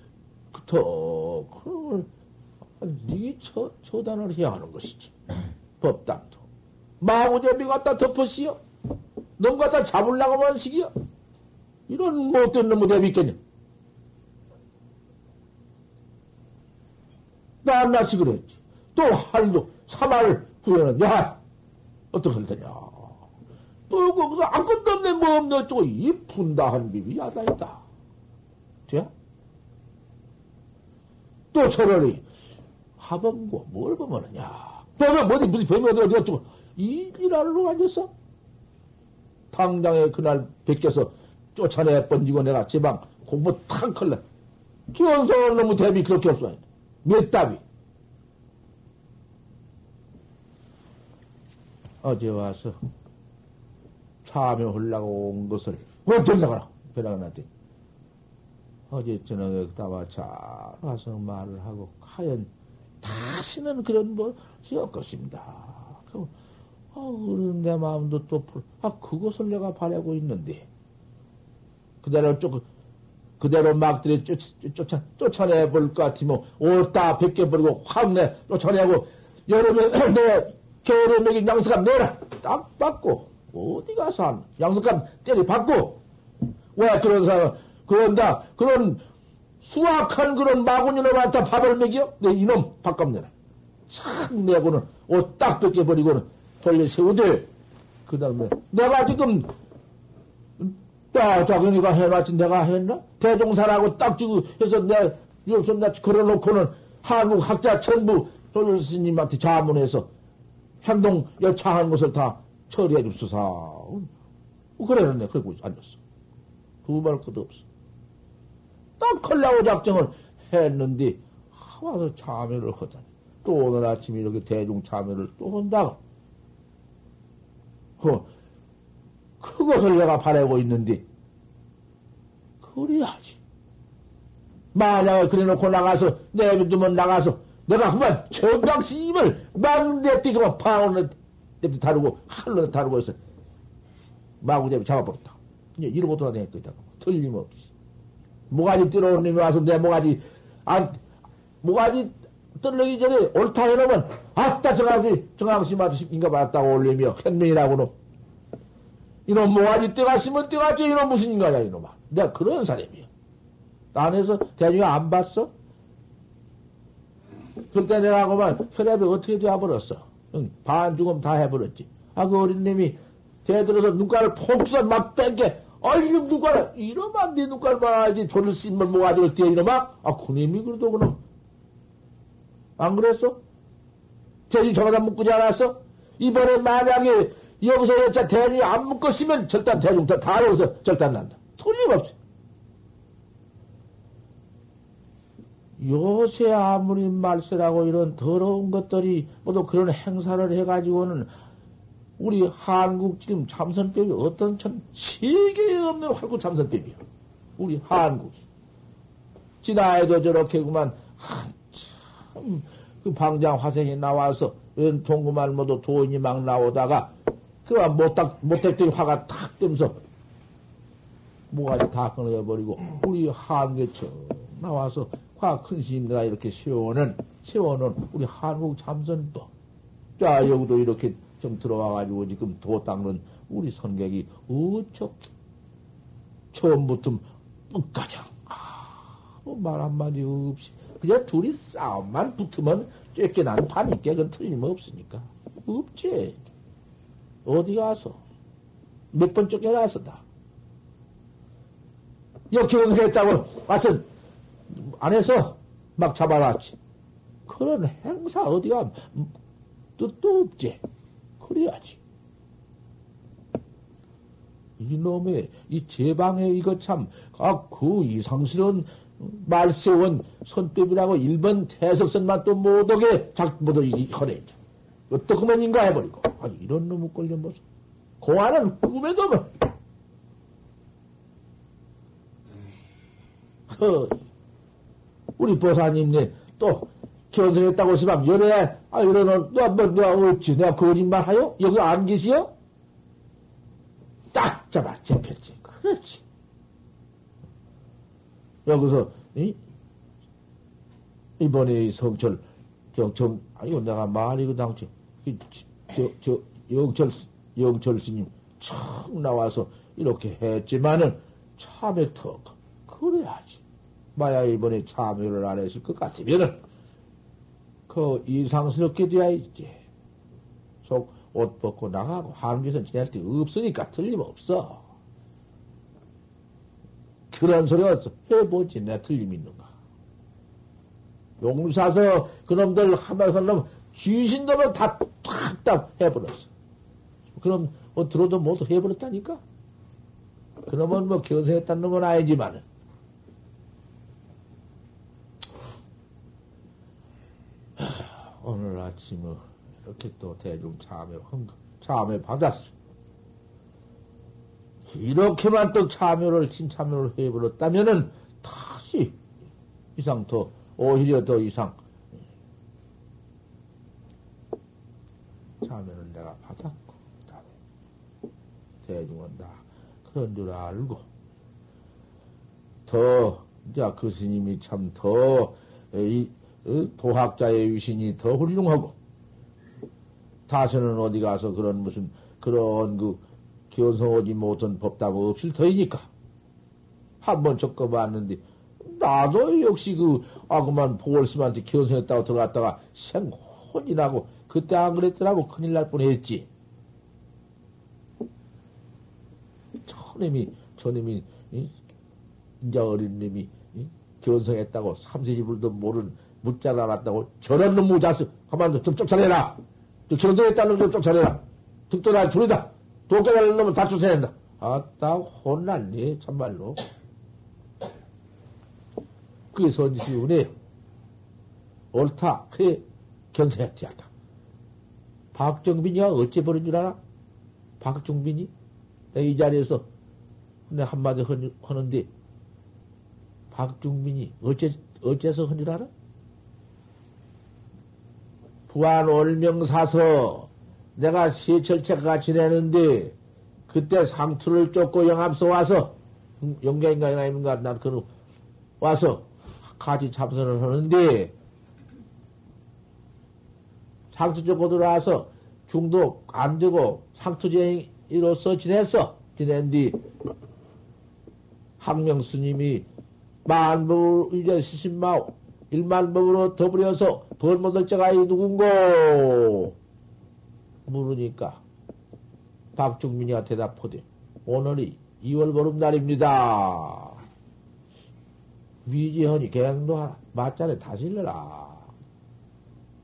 더, 그걸, 네 처, 처단을 해야 하는 것이지. <clears throat> 법당도. 마구대비 갖다 덮었시오. 놈 갖다 잡으려고 하는 식이야. 이런 못된 놈의 대비 있겠냐. 나낱이 그랬지. 또 할도 사말 후에는 야 어떻게 할 테냐. 또 거기서 아무것도 없네 뭐 없네 어쩌고 이 분다 한 비비 야다있다. 돼? 또 철원이 하범고 뭘 보면느냐. 보면 뭐지 무슨 범이 어디 어디 어쩌고 이 일하러 앉았어? 당장에 그날 베껴서 쫓아내 번지고 내가 제방 공부 탁 걸래. 기원성을 너무 대비 그렇게 없어. 몇 답이. 어제 와서 참여하려고 온 것을 왜 전나가라? 배나가나한테. 어제 저녁에 그다가 잘 와서 말을 하고, 하연, 다시는 그런 것이. 그럼, 아, 그런 내 마음도 또, 풀, 아, 그것을 내가 바라고 있는데. 그대로 쫓, 그대로 막들이 쫓, 쫓아, 쫓아내 볼 것 같으면, 옷다 벗겨버리고, 확 내, 쫓아내고, 여름에 <clears throat> 내 겨울에 먹인 양석감 내라! 딱 받고, 어디 가서 한 양석감 때리 받고, 왜 그런 사람, 그런다, 그런 수악한 그런 마구니놈한테 밥을 먹여? 내 이놈 밥값 내라. 참 내고는 옷 딱 벗겨버리고는 돌려 세우되, 그 다음에 내가 지금 야, 자기니가 해놨지 내가 했나? 대종사라고 딱 지고 해서 내가 여기서 나 걸어놓고는 한국 학자 전부 돌려 스님한테 자문해서 행동 여차한 것을 다 처리해 줍소사. 그래는 그러고 앉았어. 두말 것도 없어. 딱 컬라고 작정을 했는데, 와서 참여를 하다니. 또 오늘 아침에 이렇게 대중 참여를 또 한다고. 어, 그것을 내가 바라고 있는데, 그래야지. 만약에 그래 놓고 나가서, 내비두면 나가서, 내가 그만 정강스님을 막내띠 그만 방울로 내비 다루고, 할로 다루고 해서, 마구잡이 잡아버렸다. 이제 이러고 돌아다닐 거다. 틀림없이. 모가지 뛰어오는 놈이 와서 내 모가지, 안, 모가지 떨어기 전에 옳다 해놓으면, 아따, 정강씨, 정강씨마저 인가 받았다고 올리며, 현명이라고는. 이놈 모가지 뛰어갔으면 뛰어갔지, 이놈 무슨 인가냐, 이놈아. 내가 그런 사람이야. 안에서 대중이 안 봤어? 그때 내가 그만 혈압이 어떻게 되어버렸어? 응, 반 죽음 다 해버렸지. 아, 그 어린 놈이 대들어서 눈깔을 폭서 막 뺀게, 아이, 눈깔을, 이러면 네 눈깔 봐야지. 조를 씹을 모가지를 띄어, 이러면? 아, 그놈이 그래도 그럼. 안 그랬어? 대중 저마다 묶지 않았어? 이번에 만약에 여기서 여자 대중이 안 묶었으면 절단 대중 다, 다 여기서 절단 난다. 틀림없어. 요새 아무리 말세라고 이런 더러운 것들이 모두 그런 행사를 해가지고는 우리 한국 지금 참선법이 어떤 천 세계에 없는 활구 참선법이야. 우리 한국. 지나에도 저렇게 그만 한참 그 방장 화생이 나와서 웬 동구만 모두 돈이 막 나오다가 그만 못딱 못했더니 화가 탁 뜨면서 뭐가지 다 끊어져 버리고 우리 저 나와서 화큰 스님들가 이렇게 세워는 세워는 우리 한국 참선법. 자 여기도 이렇게 좀 들어와 가지고 지금 도 닦는 우리 선객이 어떻게 처음부터 끝가장 아, 말 한마디 없이. 그냥 둘이 싸움만 붙으면 쫓겨나는 판이 깨건 틀림없으니까. 없지. 어디 가서? 몇 번 쫓겨나서 다 연습했다고 와서 안에서 막 잡아놨지 그런 행사 어디가 뜻도 없지 그래야지. 이놈의, 이 제방에 이거 참, 아, 그 이상스러운 말세원 선법이라고 일본 태석선만 또 못오게 작, 못오, 이, 허래. 어떻게만 인가 해버리고. 아, 이런 놈의 걸려 보소. 공안은 꿈에도 뭐. 그, 우리 보사님네 또 견성했다고 했으면 연애, 아, 이러는, 너, 뭐, 너, 어찌, 내가 거짓말 하요? 여기 안 계시요? 딱 잡아, 잡혔지. 그렇지. 여기서, 이, 이번에 성철, 정, 정, 아이고, 내가 말이고, 당치, 저, 저, 영철, 영철 스님, 척 나와서 이렇게 했지만은, 참에 터, 그래야지. 마야 이번에 참여를 안 했을 것 같으면은, 그 이상스럽게 되어 있지. 속 옷 벗고 나가고 한국에서 지낼 데 없으니까 틀림없어. 그런 소리 어서 해보지 내 틀림 있는가. 용사서 그놈들 하면서 놈 귀신 놈을 다 탁탁 해버렸어. 그럼 뭐 들어도 모두 해버렸다니까. 그놈은 뭐 견성했다는 건 아니지만은 오늘 아침에 이렇게 또 대중 참여, 참여 받았어. 이렇게만 또 참여를, 진참여를 해버렸다면은 다시 이상 더, 오히려 더 이상. 참여를 내가 받았고, 대중은 다 그런 줄 알고, 더, 이제 그 스님이 참 더, 이, 도학자의 위신이 더 훌륭하고, 다시는 어디 가서 그런 무슨, 그런 그, 견성하지 못한 법답 없을 터이니까. 한 번 적어봤는데, 나도 역시 그, 아, 그만 보궐스님한테 견성했다고 들어갔다가 생혼이라고, 그때 안 그랬더라고 큰일 날 뻔했지. 저님이, 저님이, 이제 어린 놈이, 견성했다고 삼세지불도 모르 는 묻자를 알았다고 저런 놈 무자스 가만둬. 좀 쫓아내라. 견성했다는 놈좀 쫓아내라. 득도나 줄이다. 도깨달는 놈은 다 쫓아낸다. 아따 혼났네 참말로. 그게 선지시운에 옳다. 그래 견성했지하다. 박정빈이가 어째 버린 줄 알아? 박정빈이? 내가 이 자리에서 내 한마디 하는데 박중빈이 어째, 어째서 한줄 알아? 부안 올명사서 내가 세철체가 지내는데 그때 상투를 쫓고 영암서 와서 영가인가 영암인가 난 그는 와서 같이 참선을 하는데 상투 쫓고 들어와서 중도 안 되고 상투쟁이로서 지냈어. 지낸 뒤 학명 스님이 만법으로 이제 시신마오 일만법으로 더불여서 벌 못할 자가 이 누군고 물으니까 박중민이가 대답하되 오늘이 2월 보름날입니다. 위지헌이 개행도하라. 맞자네 다시 일러라.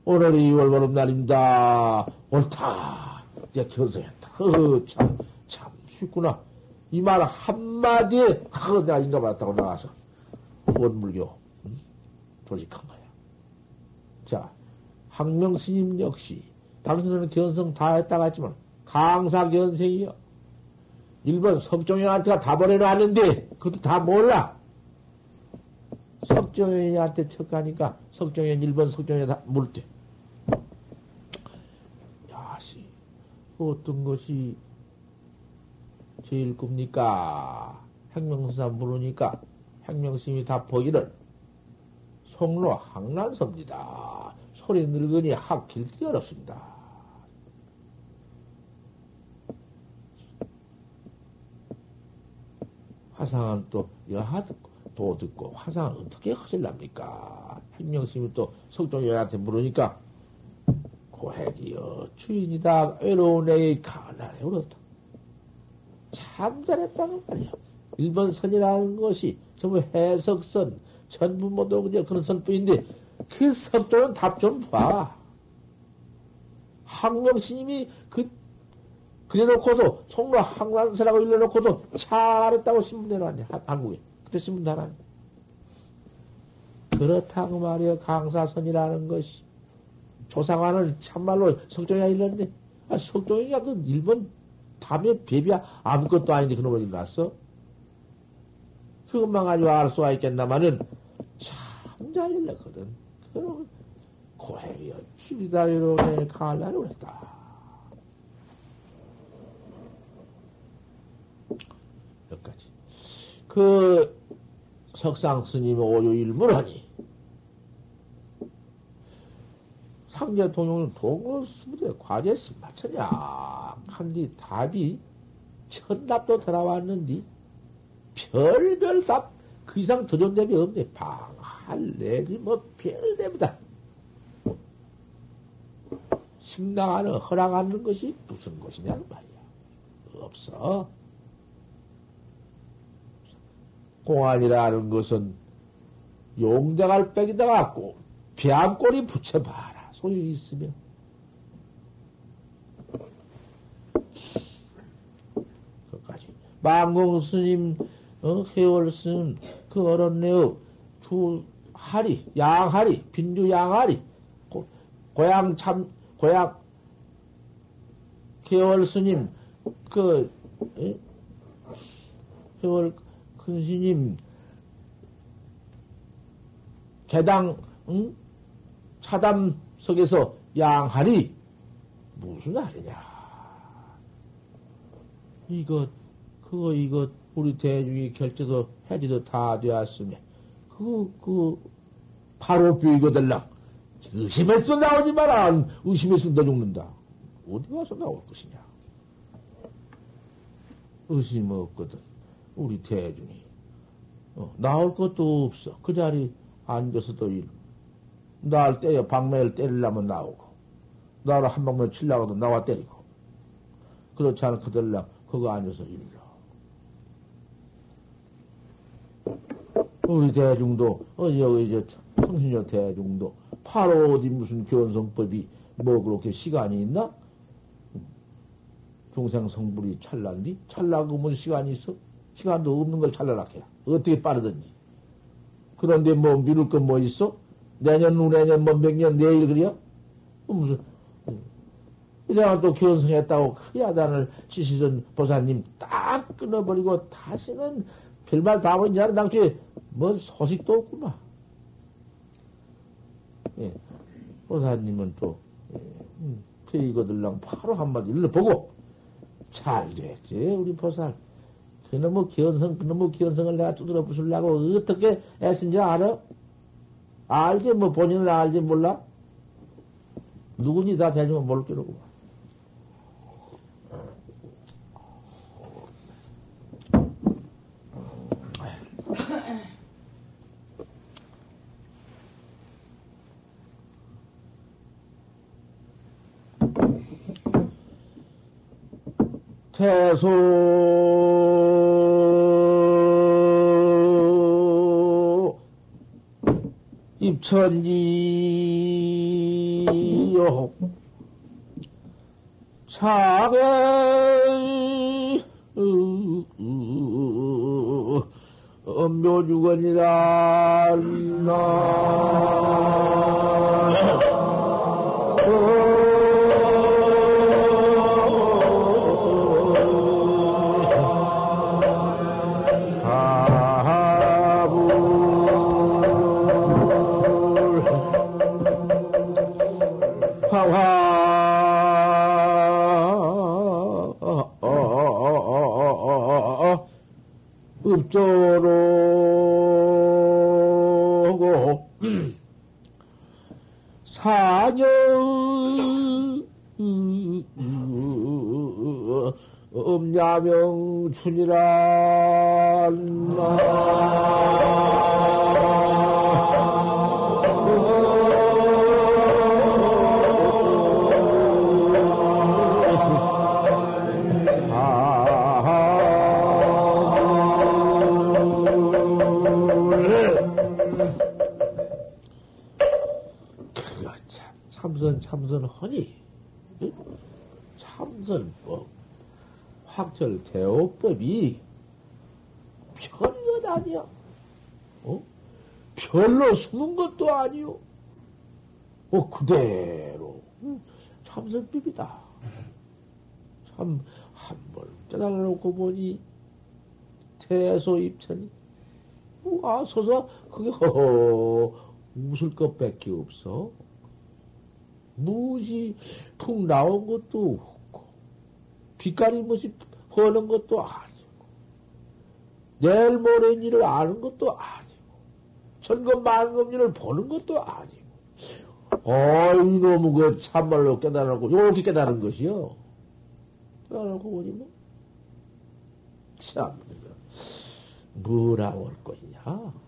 오늘이 2월 보름날입니다. 옳다. 이제 견성했다. 허허, 참, 참 쉽구나. 이 말 한마디에, 허, 내가 인가 받았다고 나가서. 원물교 응? 조직한 거야. 자, 학명 스님 역시 당신은 견성 다 했다고 했지만 강사 견생이요. 일본 석종현한테가 다 보내놨는데 그것도 다 몰라. 석종현한테 척하니까 석종현 일본 석종현 다 물대. 야씨 어떤 것이 제일 굽니까? 행명수사 물으니까 행명심이 다 보기를 송로 항난섭니다. 소리 늙으니 학 길기 어렵습니다. 화상은 또 여하 듣고 도 듣고 화상은 어떻게 하실랍니까? 행명심이 또 석종여한테 물으니까 고해기여 주인이다 외로운 애의 가난에 울었다. 참 잘했다는 말이야. 일본 선이라는 것이 전부 해석선, 전부 모두 그냥 그런 선뿐인데, 그 석조는 답 좀 봐. 항명 스님이 그, 그래놓고도, 송로 항란서라고 일러놓고도 잘했다고 신문 내놨네, 한국에. 그때 신문 나놨네. 그렇다고 말이야, 강사선이라는 것이. 조상관을 참말로 석종이가 일렀네. 아, 석종이가 그 일본 밤에 배비야 아무것도 아닌데 그놈을 일났어? 그것만 가지고 알 수가 있겠나마는 참 잘 일렀거든. 그럼 고해여 길이다리로 내 갈라를 그랬다. 여기까지. 그 석상 스님 오유일문하니 상제 동용은 동을 수부대 과제 승마천냐 한뒤 답이 천답도 돌아왔는디 별별 답, 그 이상 더 좋은 답이 없네. 방할 내지 뭐 별답이다. 식당하는, 허락하는 것이 무슨 것이냐는 말이야. 없어. 공안이라는 것은 용대갈 빽이다가 뺨꼬리 붙여봐라. 소유 있으면. 그까지. 망공 스님 어, 해월스는 그 어른네요. 두 하리, 양하리, 빈주 양하리, 고, 고향 참, 고향, 개월 스님, 그, 에? 세월 큰 스님, 개당, 응? 차담석에서 양하리, 무슨 하리냐. 이것, 그거, 이것, 우리 대중이 결제도 해지도 다 되었으면, 그, 그, 바로 뷰이거들랑, 의심해서 나오지 마라. 의심해서 너 죽는다. 어디 가서 나올 것이냐. 의심 없거든. 우리 대중이. 어, 나올 것도 없어. 그 자리 앉아서도 일. 날 때려, 방매를 때리려면 나오고. 나를 한 방매 치려고도 나와 때리고. 그렇지 않은 그들랑 그거 앉아서 일러. 우리 대중도, 어, 여기 이제 청신여 대중도, 바로 어디 무슨 견성법이 뭐 그렇게 시간이 있나? 중생 성불이 찰나니? 찰나고 뭐 시간이 있어? 시간도 없는 걸 찰나라게. 어떻게 빠르든지. 그런데 뭐 미룰 건 뭐 있어? 내년, 후내년, 뭐 몇 년, 내일 그래요? 무슨, 내가 또 견성했다고 그 야단을 지시선 보사님 딱 끊어버리고 다시는 별말 다 하고 있냐? 당시에 뭔 소식도 없구만. 예. 보사님은 또, 예. 음, 페이거들랑 바로 한마디 일러보고, 잘 됐지, 우리 보살. 그놈의 기원성, 그놈의 기원성을 내가 두드려 부수려고 어떻게 애쓴지 알아? 알지? 뭐 본인을 알지 몰라? 누군지 다 대중은 게라고. 태소 입천지요. 차게 엄묘주건이라 읍조로고 사녀 음야명 춘이라 참선, 참선 허니. 참선법, 확철 대오법이 별것 아니야. 어? 별로 숨은 것도 아니요. 어, 그대로. 음, 참선법이다. 참, 한번 깨달아놓고 보니, 태소 입천이, 와, 서서, 그게, 허허, 웃을 것 밖에 없어. 무엇이 푹 나온 것도 없고, 빛깔이 무엇이 허는 것도 아니고, 내일 모레 일을 아는 것도 아니고, 천금 만금 일을 보는 것도 아니고, 어 이, 놈은 그 참말로 깨달았고, 요렇게 깨달은 것이요. 깨달았고 보니 뭐, 참, 뭐라 올 것이냐.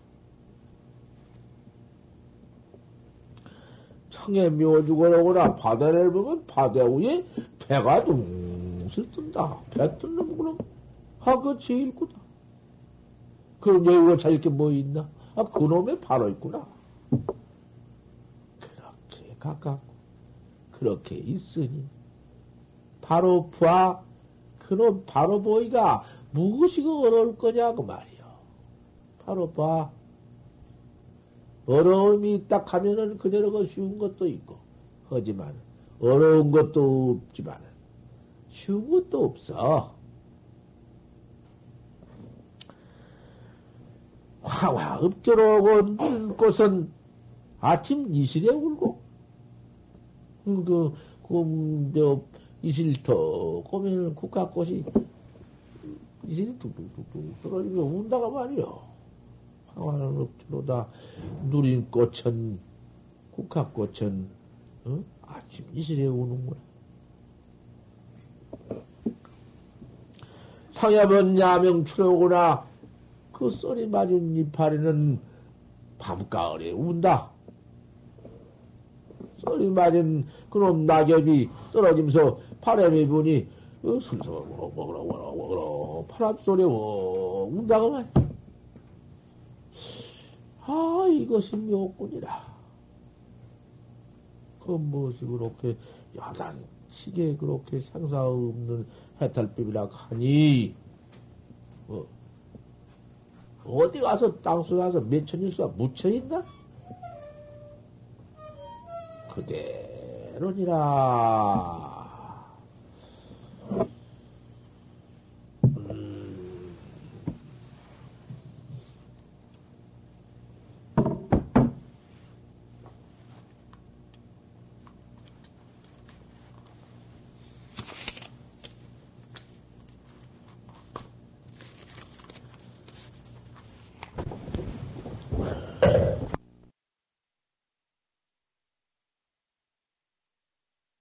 묘주걸 오거나 바다를 보면 바다 위에 배가 둥슬 뜬다. 배 뜬는 그럼 아, 그 제일 구다. 그럼 여기가 찾을 게 뭐 있나? 아, 그놈에 바로 있구나. 그렇게 가깝고, 그렇게 있으니, 바로 봐, 그놈 바로 보이가 무엇이 그 어려울 거냐고 말이요. 바로 봐. 어려움이 있다 하면은 그대로 그 쉬운 것도 있고, 하지만, 어려운 것도 없지만, 쉬운 것도 없어. 화화 읍조로고 늘 곳은 아침 이슬에 울고 그, 그, 그, 이슬터 꼬면 국화꽃이 이슬이 뚝뚝뚝뚝 떨어지면 운다가 말이요. 화화는 읍조로다 누린 꽃은 국화꽃은 어? 아침 이슬에 우는구나. 상여변 야명 출하오구나. 그 썰이 맞은 이파리는 밤가을에 운다. 썰이 맞은 그놈 낙엽이 떨어지면서 바람이 부니 어, 슬슬 먹으러 파람 소리 운다가 말. 아 이것이 묘꾼이라. 그 무엇이 그렇게 야단치게 그렇게 상사 없는 해탈법이라 하니 어, 어디 가서 땅속에 가서 몇천일수가 묻혀있나? 그대로니라.